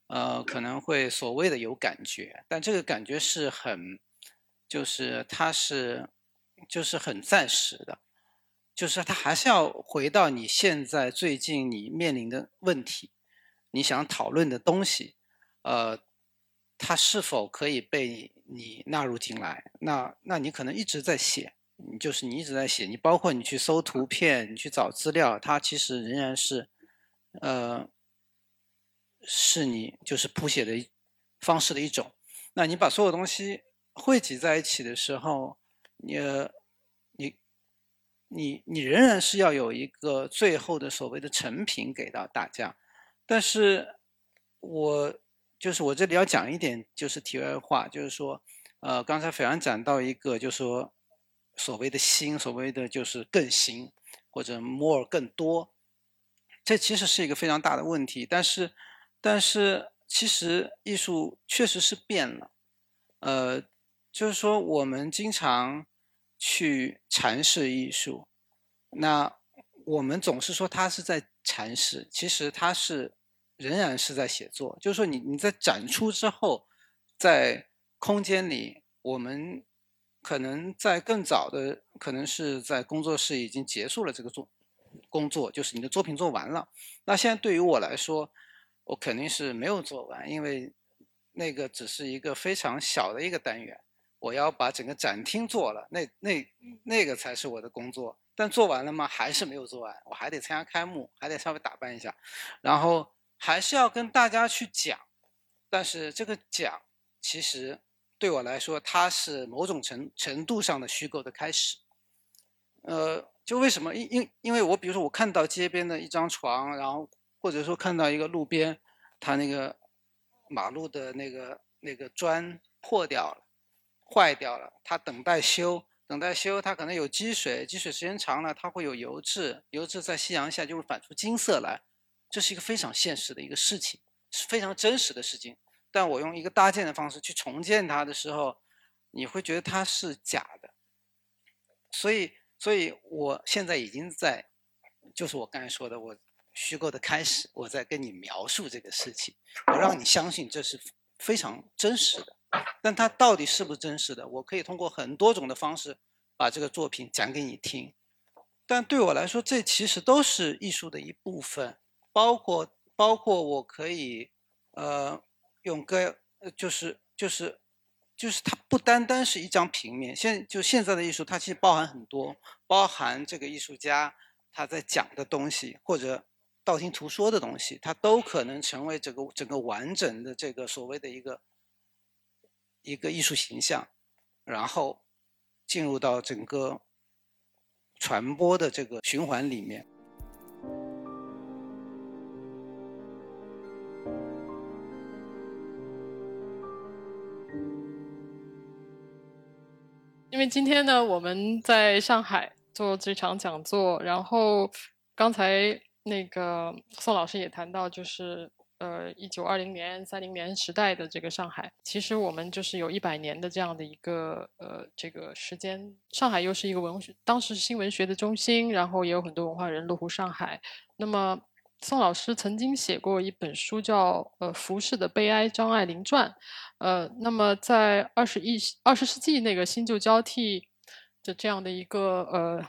呃，可能会所谓的有感觉，但这个感觉是很，就是它是，就是很暂时的。就是他还是要回到你现在最近你面临的问题，你想讨论的东西，呃，它是否可以被你纳入进来？那那你可能一直在写，就是你一直在写，你包括你去搜图片，你去找资料，它其实仍然是，呃，是你就是谱写的方式的一种。那你把所有东西汇集在一起的时候，你。你你你仍然是要有一个最后的所谓的成品给到大家，但是我就是我这里要讲一点就是题外话，就是说，呃，刚才斐然讲到一个，就是说所谓的新，所谓的就是更新或者 more 更多，这其实是一个非常大的问题。但是但是其实艺术确实是变了，呃，就是说我们经常。去阐释艺术，那我们总是说他是在阐释，其实他是仍然是在写作。就是说，你你在展出之后，在空间里，我们可能在更早的，可能是在工作室已经结束了这个作工作，就是你的作品做完了。那现在对于我来说，我肯定是没有做完，因为那个只是一个非常小的一个单元，我要把整个展厅做了，那那那个才是我的工作。但做完了吗？还是没有做完，我还得参加开幕，还得稍微打扮一下，然后还是要跟大家去讲。但是这个讲，其实。对我来说，它是某种程程度上的虚构的开始。呃，就为什么？因因因为我比如说，我看到街边的一张床，然后或者说看到一个路边，它那个马路的那个那个砖破掉了、坏掉了，它等待修，等待修，它可能有积水，积水时间长了，它会有油渍，油渍在夕阳下就会反出金色来，这是一个非常现实的一个事情，是非常真实的事情。但我用一个搭建的方式去重建它的时候，你会觉得它是假的。所以，所以我现在已经在，就是我刚才说的，我虚构的开始，我在跟你描述这个事情，我让你相信这是非常真实的。但它到底是不是真实的？我可以通过很多种的方式把这个作品讲给你听。但对我来说，这其实都是艺术的一部分，包括包括我可以，呃。用歌，就是就是就是它不单单是一张平面。现就现在的艺术，它其实包含很多，包含这个艺术家他在讲的东西，或者道听途说的东西，它都可能成为整个整个完整的这个所谓的一个一个艺术形象，然后进入到整个传播的这个循环里面。因为今天呢，我们在上海做这场讲座，然后刚才那个宋老师也谈到，就是呃，一九二零年、三零年时代的这个上海，其实我们就是有一百年的这样的一个呃这个时间。上海又是一个文学，当时新文学的中心，然后也有很多文化人落户上海。那么宋老师曾经写过一本书，叫《呃浮世的悲哀：张爱玲传》。呃，那么在二十一二十世纪那个新旧交替的这样的一个呃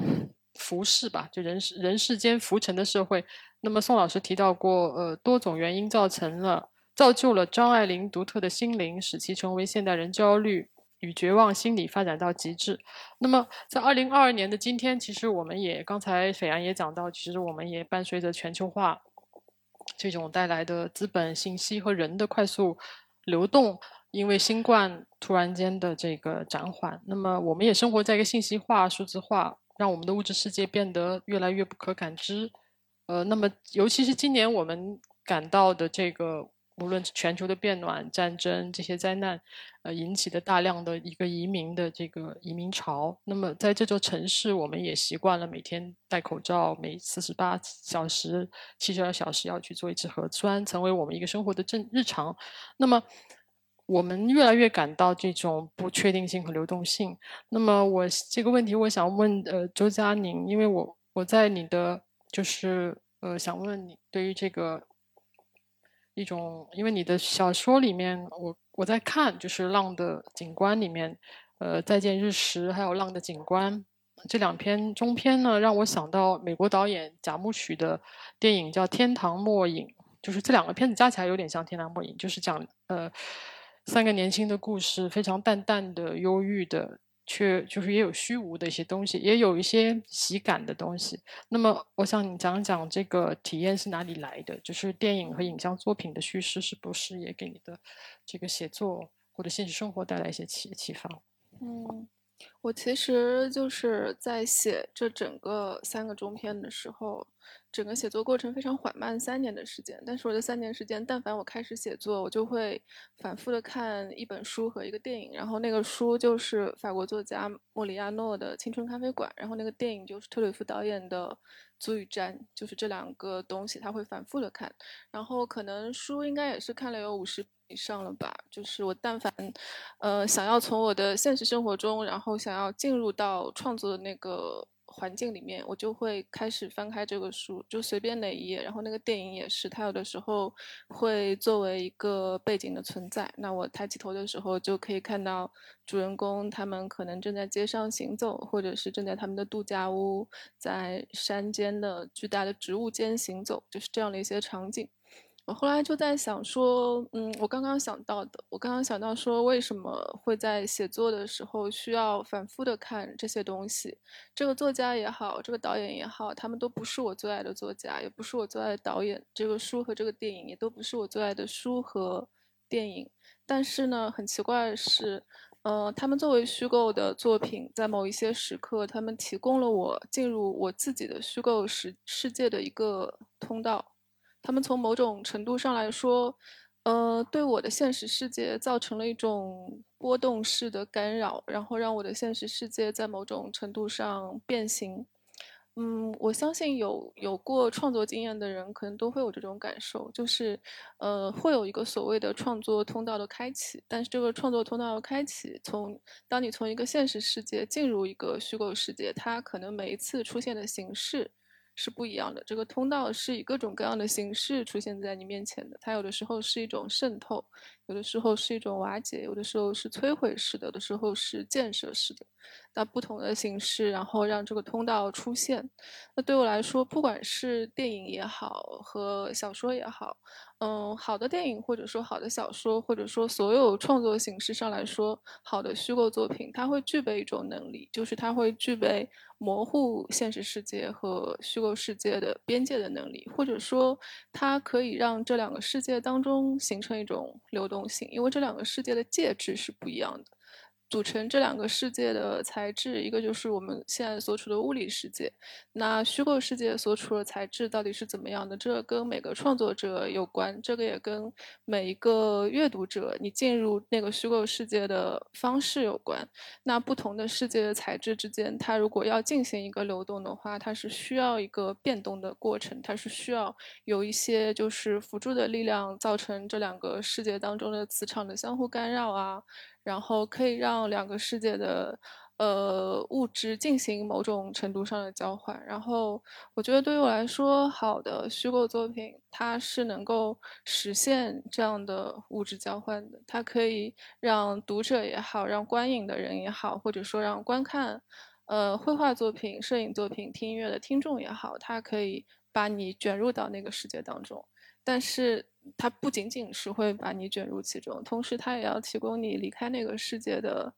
浮世吧，就人世人世间浮沉的社会，那么宋老师提到过，呃，多种原因造成了造就了张爱玲独特的心灵，使其成为现代人焦虑与绝望心理发展到极致。那么在二零二二年的今天，其实我们也刚才斐然也讲到，其实我们也伴随着全球化这种带来的资本信息和人的快速流动。因为新冠突然间的这个暂缓，那么我们也生活在一个信息化、数字化，让我们的物质世界变得越来越不可感知。呃，那么尤其是今年我们感到的这个，无论全球的变暖、战争这些灾难，呃引起的大量的一个移民的这个移民潮，那么在这座城市，我们也习惯了每天戴口罩，每四十八小时、七十二小时要去做一次核酸，成为我们一个生活的正日常。那么。我们越来越感到这种不确定性和流动性。那么，我这个问题我想问呃周佳宁，因为我我在你的就是呃想问你对于这个一种，因为你的小说里面，我我在看就是《浪的景观》里面，呃，《再见日食》还有《浪的景观》这两篇中篇呢，让我想到美国导演贾木许的电影叫《天堂末影》，就是这两个片子加起来有点像《天堂末影》，就是讲呃。三个年轻的故事，非常淡淡的、忧郁的，却就是也有虚无的一些东西，也有一些喜感的东西。那么，我想你讲讲这个体验是哪里来的？就是电影和影像作品的叙事，是不是也给你的这个写作或者现实生活带来一些启启发？嗯。我其实就是在写这整个三个中篇的时候，整个写作过程非常缓慢，三年的时间。但是我的三年时间，但凡我开始写作，我就会反复的看一本书和一个电影。然后那个书就是法国作家莫里亚诺的《青春咖啡馆》，然后那个电影就是特吕弗导演的《足与瞻》，就是这两个东西他会反复的看。然后可能书应该也是看了有五十。以上了吧，就是我但凡，呃，想要从我的现实生活中，然后想要进入到创作的那个环境里面，我就会开始翻开这个书，就随便哪一页，然后那个电影也是，它有的时候会作为一个背景的存在。那我抬起头的时候，就可以看到主人公他们可能正在街上行走，或者是正在他们的度假屋，在山间的巨大的植物间行走，就是这样的一些场景。后来就在想说，嗯，我刚刚想到的，我刚刚想到说，为什么会在写作的时候需要反复的看这些东西？这个作家也好，这个导演也好，他们都不是我最爱的作家，也不是我最爱的导演。这个书和这个电影也都不是我最爱的书和电影。但是呢，很奇怪的是，呃，他们作为虚构的作品，在某一些时刻，他们提供了我进入我自己的虚构世世界的一个通道。他们从某种程度上来说，呃，对我的现实世界造成了一种波动式的干扰，然后让我的现实世界在某种程度上变形。嗯，我相信有有过创作经验的人，可能都会有这种感受，就是，呃，会有一个所谓的创作通道的开启。但是这个创作通道的开启，从当你从一个现实世界进入一个虚构世界，它可能每一次出现的形式。是不一样的。这个通道是以各种各样的形式出现在你面前的。它有的时候是一种渗透，有的时候是一种瓦解，有的时候是摧毁式的，有的时候是建设式的。那不同的形式，然后让这个通道出现。那对我来说，不管是电影也好，和小说也好，嗯，好的电影或者说好的小说，或者说所有创作形式上来说，好的虚构作品，它会具备一种能力，就是它会具备模糊现实世界和虚构世界的边界的能力，或者说它可以让这两个世界当中形成一种流动性，因为这两个世界的介质是不一样的。组成这两个世界的材质，一个就是我们现在所处的物理世界，那虚构世界所处的材质到底是怎么样的？这跟每个创作者有关，这个也跟每一个阅读者你进入那个虚构世界的方式有关。那不同的世界的材质之间，它如果要进行一个流动的话，它是需要一个变动的过程，它是需要有一些就是辅助的力量，造成这两个世界当中的磁场的相互干扰啊。然后可以让两个世界的呃物质进行某种程度上的交换。然后我觉得对于我来说，好的虚构作品它是能够实现这样的物质交换的。它可以让读者也好，让观影的人也好，或者说让观看呃绘画作品、摄影作品、听音乐的听众也好，它可以把你卷入到那个世界当中。但是它不仅仅是会把你卷入其中，同时它也要提供你离开那个世界的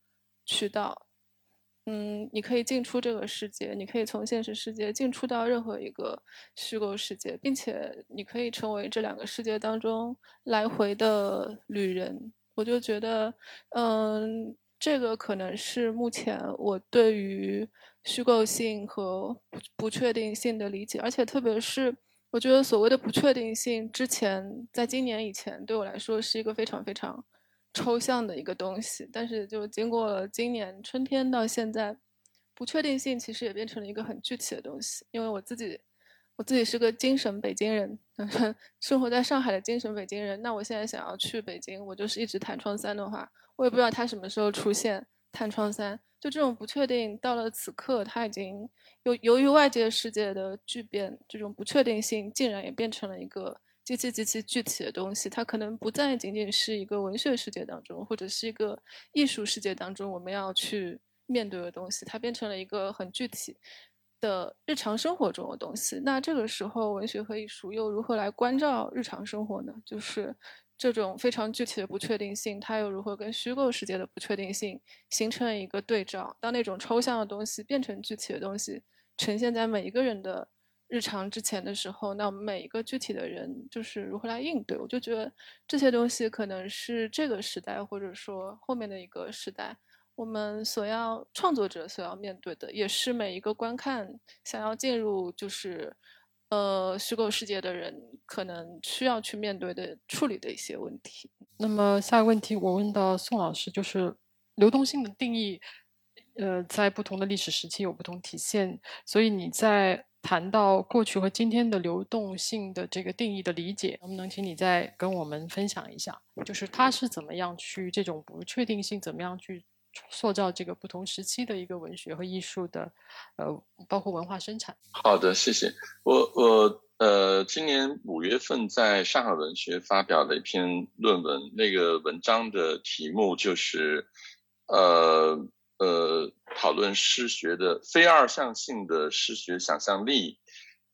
渠道。嗯，你可以进出这个世界，你可以从现实世界进出到任何一个虚构世界，并且你可以成为这两个世界当中来回的旅人。我就觉得，嗯，这个可能是目前我对于虚构性和不确定性的理解，而且特别是。我觉得所谓的不确定性，之前在今年以前对我来说是一个非常非常抽象的一个东西。但是就经过了今年春天到现在，不确定性其实也变成了一个很具体的东西。因为我自己，我自己是个精神北京人，生活在上海的精神北京人。那我现在想要去北京，我就是一直弹窗三的话，我也不知道它什么时候出现。弹窗三，就这种不确定，到了此刻，它已经。由由于外界世界的巨变，这种不确定性竟然也变成了一个极其极其具体的东西。它可能不再仅仅是一个文学世界当中，或者是一个艺术世界当中我们要去面对的东西。它变成了一个很具体的日常生活中的东西。那这个时候，文学和艺术又如何来关照日常生活呢？就是这种非常具体的不确定性，它又如何跟虚构世界的不确定性形成一个对照？当那种抽象的东西变成具体的东西。呈现在每一个人的日常之前的时候，那我们每一个具体的人就是如何来应对？我就觉得这些东西可能是这个时代，或者说后面的一个时代，我们所要创作者所要面对的，也是每一个观看想要进入就是呃虚构世界的人可能需要去面对的处理的一些问题。那么下一个问题，我问到宋老师，就是流动性的定义。呃，在不同的历史时期有不同体现，所以你在谈到过去和今天的流动性的这个定义的理解，能不能请你再跟我们分享一下？就是它是怎么样去这种不确定性，怎么样去塑造这个不同时期的一个文学和艺术的，呃，包括文化生产。好的，谢谢。我我呃，今年五月份在上海文学发表了一篇论文，那个文章的题目就是呃呃，讨论诗学的非二向性的诗学想象力。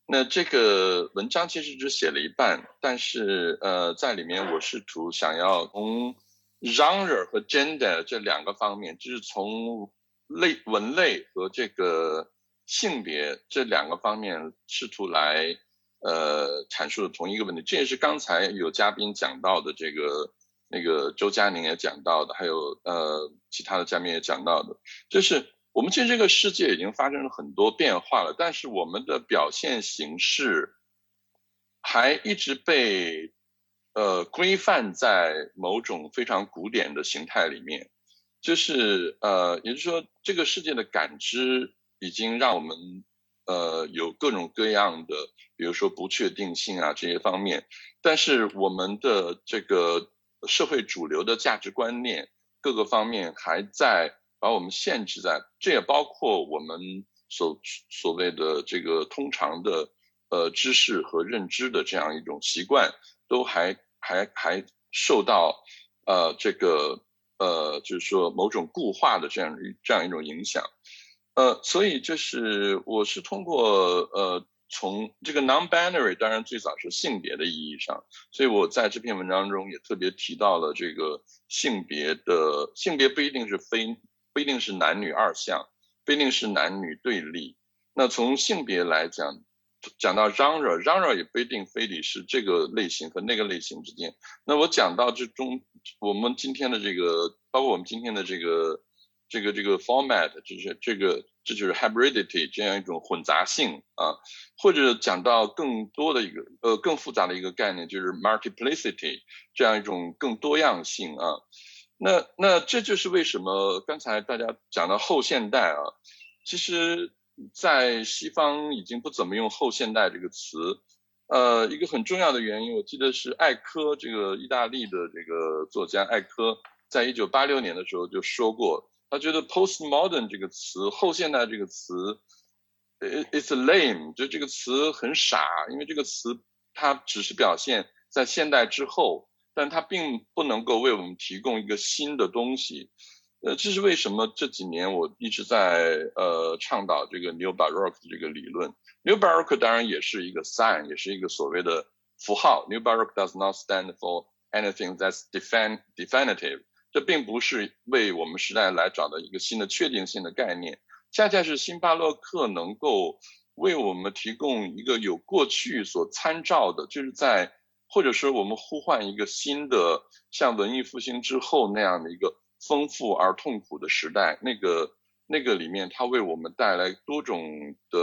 那这个文章其实只写了一半，但是呃，在里面我试图想要从 genre 和 gender 这两个方面，就是从类文类和这个性别这两个方面试图来呃阐述的同一个问题。这也是刚才有嘉宾讲到的，这个那个周佳宁也讲到的，还有呃其他的嘉宾也讲到的，就是。我们其实这个世界已经发生了很多变化了，但是我们的表现形式还一直被呃规范在某种非常古典的形态里面，就是呃，也就是说，这个世界的感知已经让我们呃有各种各样的，比如说不确定性啊这些方面，但是我们的这个社会主流的价值观念各个方面还在。把我们限制在，这也包括我们所所谓的这个通常的呃知识和认知的这样一种习惯，都还还还受到呃这个呃就是说某种固化的这样一这样一种影响，呃，所以就是我是通过呃从这个 non-binary，当然最早是性别的意义上，所以我在这篇文章中也特别提到了这个性别的性别不一定是非。不一定是男女二项，不一定是男女对立。那从性别来讲，讲到 genre，genre 也不一定非得是这个类型和那个类型之间。那我讲到这中，我们今天的这个，包括我们今天的这个，这个这个 format，就是这个，这就是 hybridity 这样一种混杂性啊，或者讲到更多的一个，呃，更复杂的一个概念，就是 multiplicity 这样一种更多样性啊。那那这就是为什么刚才大家讲到后现代啊，其实，在西方已经不怎么用后现代这个词，呃，一个很重要的原因，我记得是艾科这个意大利的这个作家艾科，在一九八六年的时候就说过，他觉得 postmodern 这个词，后现代这个词，it's lame，就这个词很傻，因为这个词它只是表现在现代之后。但它并不能够为我们提供一个新的东西，呃，这是为什么这几年我一直在呃倡导这个 New Baroque 的这个理论。New Baroque 当然也是一个 sign，也是一个所谓的符号。New Baroque does not stand for anything that's defin definitive。这并不是为我们时代来找到一个新的确定性的概念，恰恰是新巴洛克能够为我们提供一个有过去所参照的，就是在。或者说，我们呼唤一个新的，像文艺复兴之后那样的一个丰富而痛苦的时代。那个那个里面，它为我们带来多种的，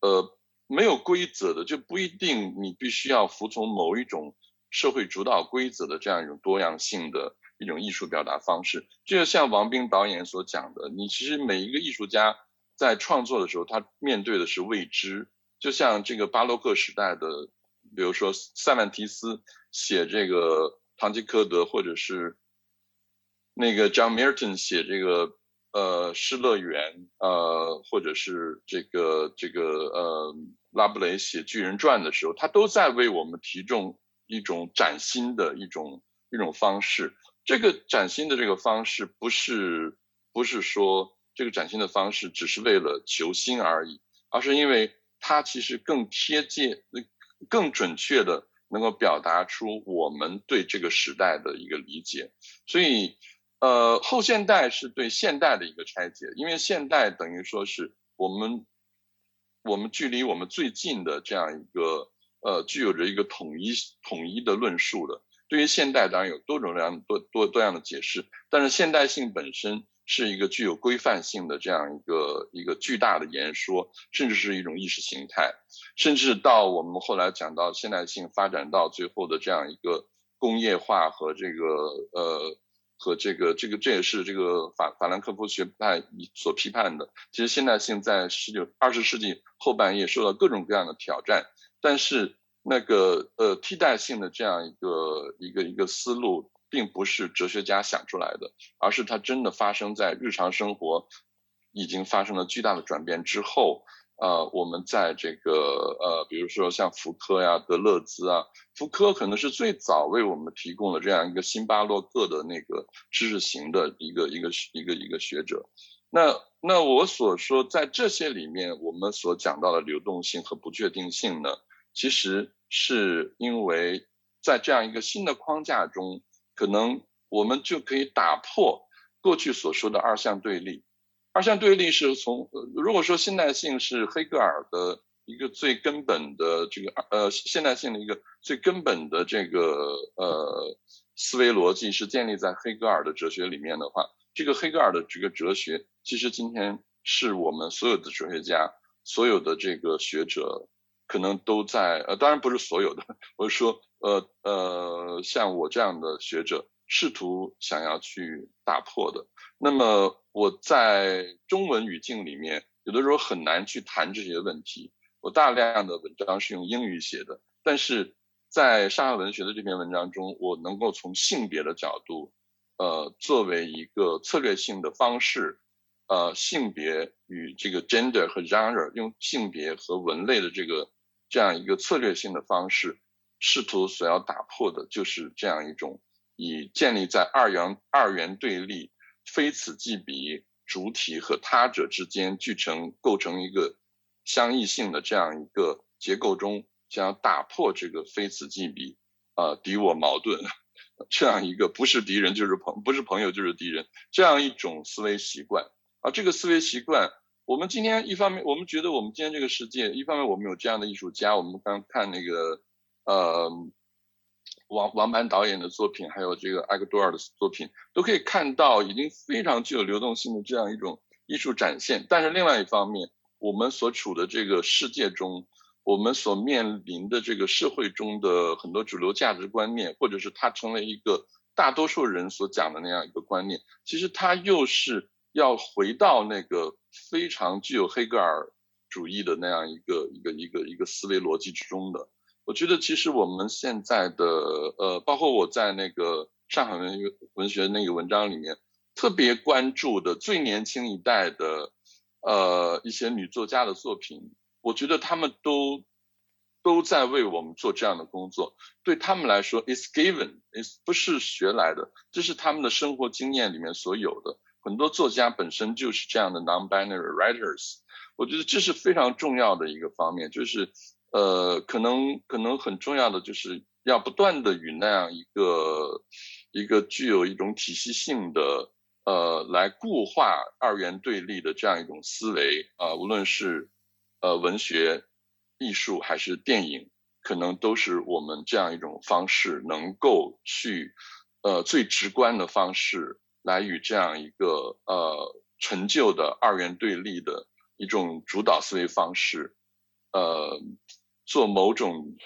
呃，没有规则的，就不一定你必须要服从某一种社会主导规则的这样一种多样性的一种艺术表达方式。就像王斌导演所讲的，你其实每一个艺术家在创作的时候，他面对的是未知。就像这个巴洛克时代的。比如说，塞万提斯写这个《堂吉诃德》，或者是那个 John Milton 写这个呃《失乐园》，呃，或者是这个这个呃拉布雷写《巨人传》的时候，他都在为我们提供一种崭新的一种一种方式。这个崭新的这个方式，不是不是说这个崭新的方式只是为了求新而已，而是因为它其实更贴近。更准确的能够表达出我们对这个时代的一个理解，所以，呃，后现代是对现代的一个拆解，因为现代等于说是我们，我们距离我们最近的这样一个，呃，具有着一个统一统一的论述的。对于现代，当然有多种多样多多多样的解释，但是现代性本身。是一个具有规范性的这样一个一个巨大的言说，甚至是一种意识形态，甚至到我们后来讲到现代性发展到最后的这样一个工业化和这个呃和这个这个这也是这个法法兰克福学派所批判的。其实现代性在十九二十世纪后半叶受到各种各样的挑战，但是那个呃替代性的这样一个一个一个思路。并不是哲学家想出来的，而是它真的发生在日常生活，已经发生了巨大的转变之后。呃，我们在这个呃，比如说像福柯呀、德勒兹啊，福柯可能是最早为我们提供了这样一个新巴洛克的那个知识型的一个一个一个一个学者。那那我所说，在这些里面，我们所讲到的流动性和不确定性呢，其实是因为在这样一个新的框架中，可能我们就可以打破过去所说的二项对立。二项对立是从，如果说现代性是黑格尔的一个最根本的这个呃现代性的一个最根本的这个呃思维逻辑是建立在黑格尔的哲学里面的话，这个黑格尔的这个哲学，其实今天是我们所有的哲学家、所有的这个学者可能都在呃，当然不是所有的，我是说呃呃，像我这样的学者试图想要去打破的。那么我在中文语境里面，有的时候很难去谈这些问题。我大量的文章是用英语写的，但是在上海文学的这篇文章中，我能够从性别的角度，呃，作为一个策略性的方式，呃，性别与这个 gender 和 genre，用性别和文类的这个这样一个策略性的方式，试图所要打破的就是这样一种以建立在二元二元对立。非此即彼，主体和他者之间聚成构成一个相异性的这样一个结构中，想要打破这个非此即彼，啊，敌我矛盾，这样一个不是敌人就是朋，不是朋友就是敌人，这样一种思维习惯。啊，这个思维习惯，我们今天一方面，我们觉得我们今天这个世界，一方面我们有这样的艺术家，我们刚看那个，呃。王王班导演的作品，还有这个埃格多尔的作品，都可以看到已经非常具有流动性的这样一种艺术展现。但是另外一方面，我们所处的这个世界中，我们所面临的这个社会中的很多主流价值观念，或者是它成为一个大多数人所讲的那样一个观念，其实它又是要回到那个非常具有黑格尔主义的那样一个一个一个一个思维逻辑之中的。我觉得其实我们现在的呃，包括我在那个上海文文学那个文章里面，特别关注的最年轻一代的呃一些女作家的作品，我觉得他们都都在为我们做这样的工作。对他们来说，is given，is 不是学来的，这是他们的生活经验里面所有的。很多作家本身就是这样的 non-binary writers，我觉得这是非常重要的一个方面，就是。呃，可能可能很重要的就是要不断的与那样一个一个具有一种体系性的呃来固化二元对立的这样一种思维啊，无论是呃文学、艺术还是电影，可能都是我们这样一种方式能够去呃最直观的方式来与这样一个呃陈旧的二元对立的一种主导思维方式。呃，做某种，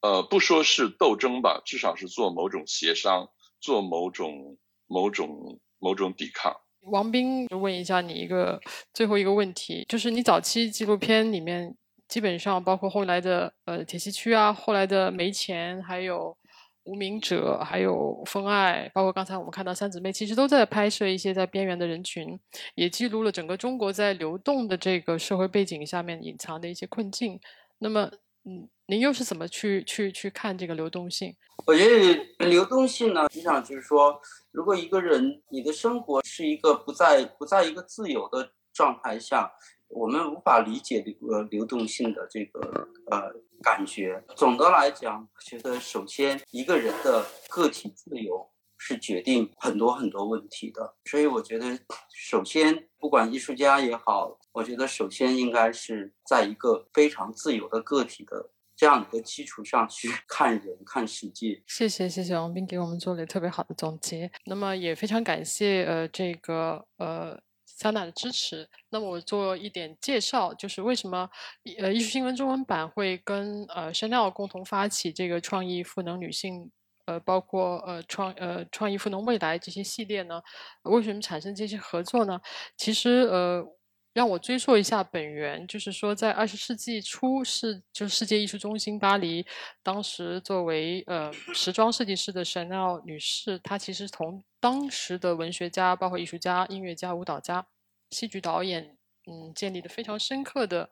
呃，不说是斗争吧，至少是做某种协商，做某种某种某种抵抗。王斌，就问一下你一个最后一个问题，就是你早期纪录片里面，基本上包括后来的呃铁西区啊，后来的没钱，还有无名者，还有风爱，包括刚才我们看到三姊妹，其实都在拍摄一些在边缘的人群，也记录了整个中国在流动的这个社会背景下面隐藏的一些困境。那么，嗯，您又是怎么去去去看这个流动性？我觉得流动性呢，实际上就是说，如果一个人你的生活是一个不在不在一个自由的状态下，我们无法理解流呃流动性的这个呃感觉。总的来讲，我觉得首先一个人的个体自由。是决定很多很多问题的，所以我觉得，首先不管艺术家也好，我觉得首先应该是在一个非常自由的个体的这样一个基础上去 看人、看世界。谢谢，谢谢王斌给我们做了特别好的总结。那么也非常感谢呃这个呃桑娜的支持。那么我做一点介绍，就是为什么呃艺术新闻中文版会跟呃 Chanel 共同发起这个创意赋能女性。呃，包括呃创呃创意赋能未来这些系列呢，为什么产生这些合作呢？其实呃，让我追溯一下本源，就是说，在二十世纪初是就世界艺术中心巴黎，当时作为呃时装设计师的 Chanel 女士，她其实同当时的文学家、包括艺术家、音乐家、舞蹈家、戏剧导演，嗯，建立的非常深刻的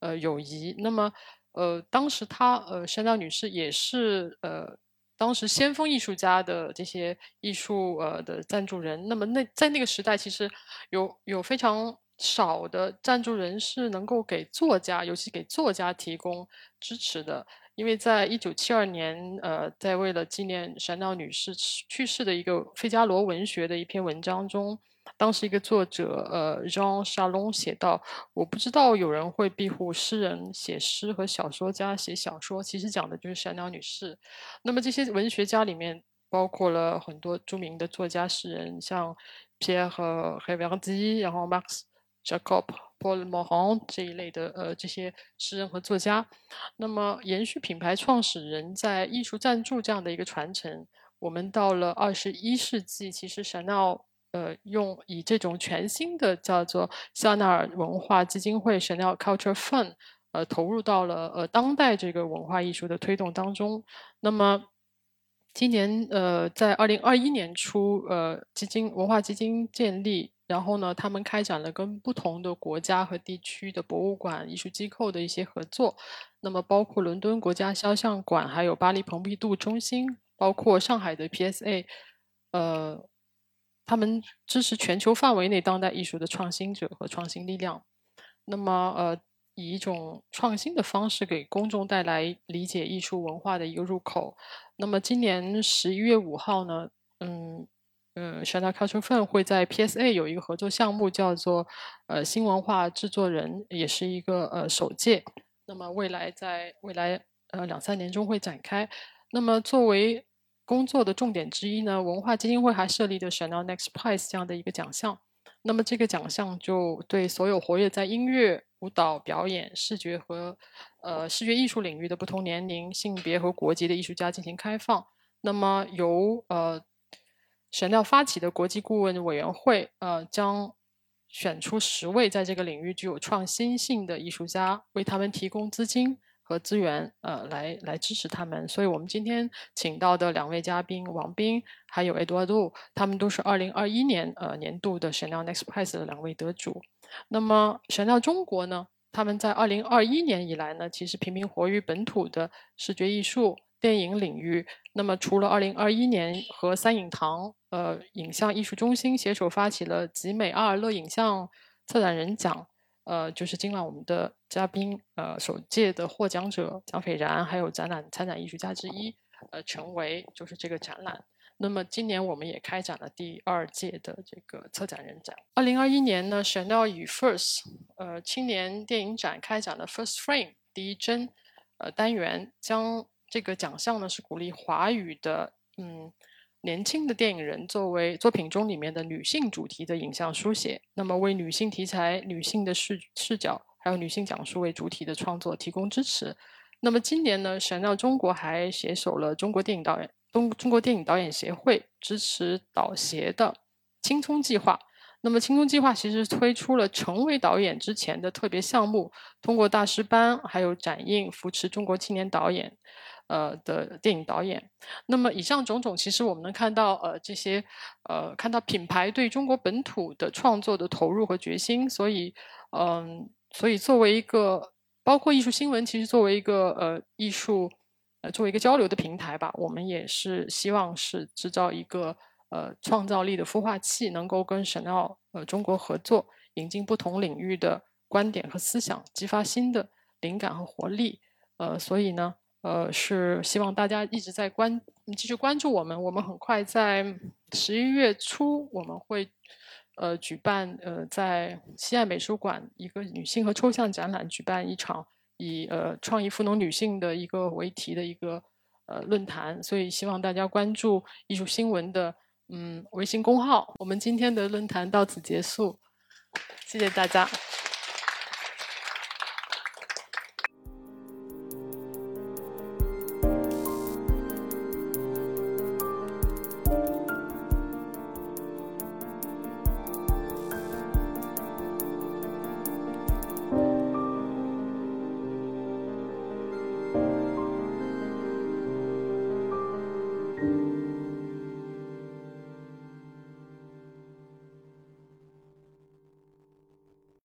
呃友谊。那么，呃，当时她呃 Chanel 女士也是呃当时先锋艺术家的这些艺术呃的赞助人。那么那在那个时代，其实有有非常。少的赞助人是能够给作家，尤其给作家提供支持的，因为在一九七二年，呃，在为了纪念闪鸟女士去世的一个费加罗文学的一篇文章中，当时一个作者，呃，Jean Chalon 写道：“我不知道有人会庇护诗人写诗和小说家写小说，其实讲的就是山岛女士。那么这些文学家里面，包括了很多著名的作家诗人，像 Pierre h e v e r d y 然后 Max。” Jacob Paul Moran 这一类的呃这些诗人和作家，那么延续品牌创始人在艺术赞助这样的一个传承，我们到了二十一世纪，其实闪耀呃用以这种全新的叫做香奈儿文化基金会 Chanel Culture Fund 呃投入到了呃当代这个文化艺术的推动当中。那么今年呃在二零二一年初呃基金文化基金建立。然后呢，他们开展了跟不同的国家和地区的博物馆、艺术机构的一些合作。那么，包括伦敦国家肖像馆，还有巴黎蓬皮杜中心，包括上海的 PSA，呃，他们支持全球范围内当代艺术的创新者和创新力量。那么，呃，以一种创新的方式给公众带来理解艺术文化的一个入口。那么，今年十一月五号呢，嗯。嗯，Chanel Culture Fund 会在 PSA 有一个合作项目，叫做呃新文化制作人，也是一个呃首届。那么未来在未来呃两三年中会展开。那么作为工作的重点之一呢，文化基金会还设立的 Chanel Next Prize 这样的一个奖项。那么这个奖项就对所有活跃在音乐、舞蹈表演、视觉和呃视觉艺术领域的不同年龄、性别和国籍的艺术家进行开放。那么由呃。神料发起的国际顾问委员会，呃，将选出十位在这个领域具有创新性的艺术家，为他们提供资金和资源，呃，来来支持他们。所以，我们今天请到的两位嘉宾王斌还有 Eduardo，他们都是二零二一年呃年度的神料 Next Prize 的两位得主。那么，神料中国呢？他们在二零二一年以来呢，其实频频活跃本土的视觉艺术。电影领域，那么除了二零二一年和三影堂呃影像艺术中心携手发起了集美阿尔勒影像策展人奖，呃，就是今晚我们的嘉宾呃首届的获奖者蒋斐然，还有展览参展艺术家之一呃陈维，就是这个展览。那么今年我们也开展了第二届的这个策展人展。二零二一年呢，Chanel 与 First 呃青年电影展开展了 First Frame 第一帧呃单元，将这个奖项呢是鼓励华语的嗯年轻的电影人作为作品中里面的女性主题的影像书写，那么为女性题材、女性的视视角还有女性讲述为主体的创作提供支持。那么今年呢，闪耀中国还携手了中国电影导演中中国电影导演协会支持导协的青葱计划。那么青葱计划其实推出了成为导演之前的特别项目，通过大师班还有展映扶持中国青年导演。呃的电影导演，那么以上种种，其实我们能看到，呃，这些，呃，看到品牌对中国本土的创作的投入和决心。所以，嗯，所以作为一个，包括艺术新闻，其实作为一个，呃，艺术，呃，作为一个交流的平台吧，我们也是希望是制造一个，呃，创造力的孵化器，能够跟神奥，呃，中国合作，引进不同领域的观点和思想，激发新的灵感和活力。呃，所以呢。呃，是希望大家一直在关继续关注我们。我们很快在十一月初，我们会呃举办呃在西岸美术馆一个女性和抽象展览，举办一场以呃创意赋能女性的一个为题的一个呃论坛。所以希望大家关注艺术新闻的嗯微信公号。我们今天的论坛到此结束，谢谢大家。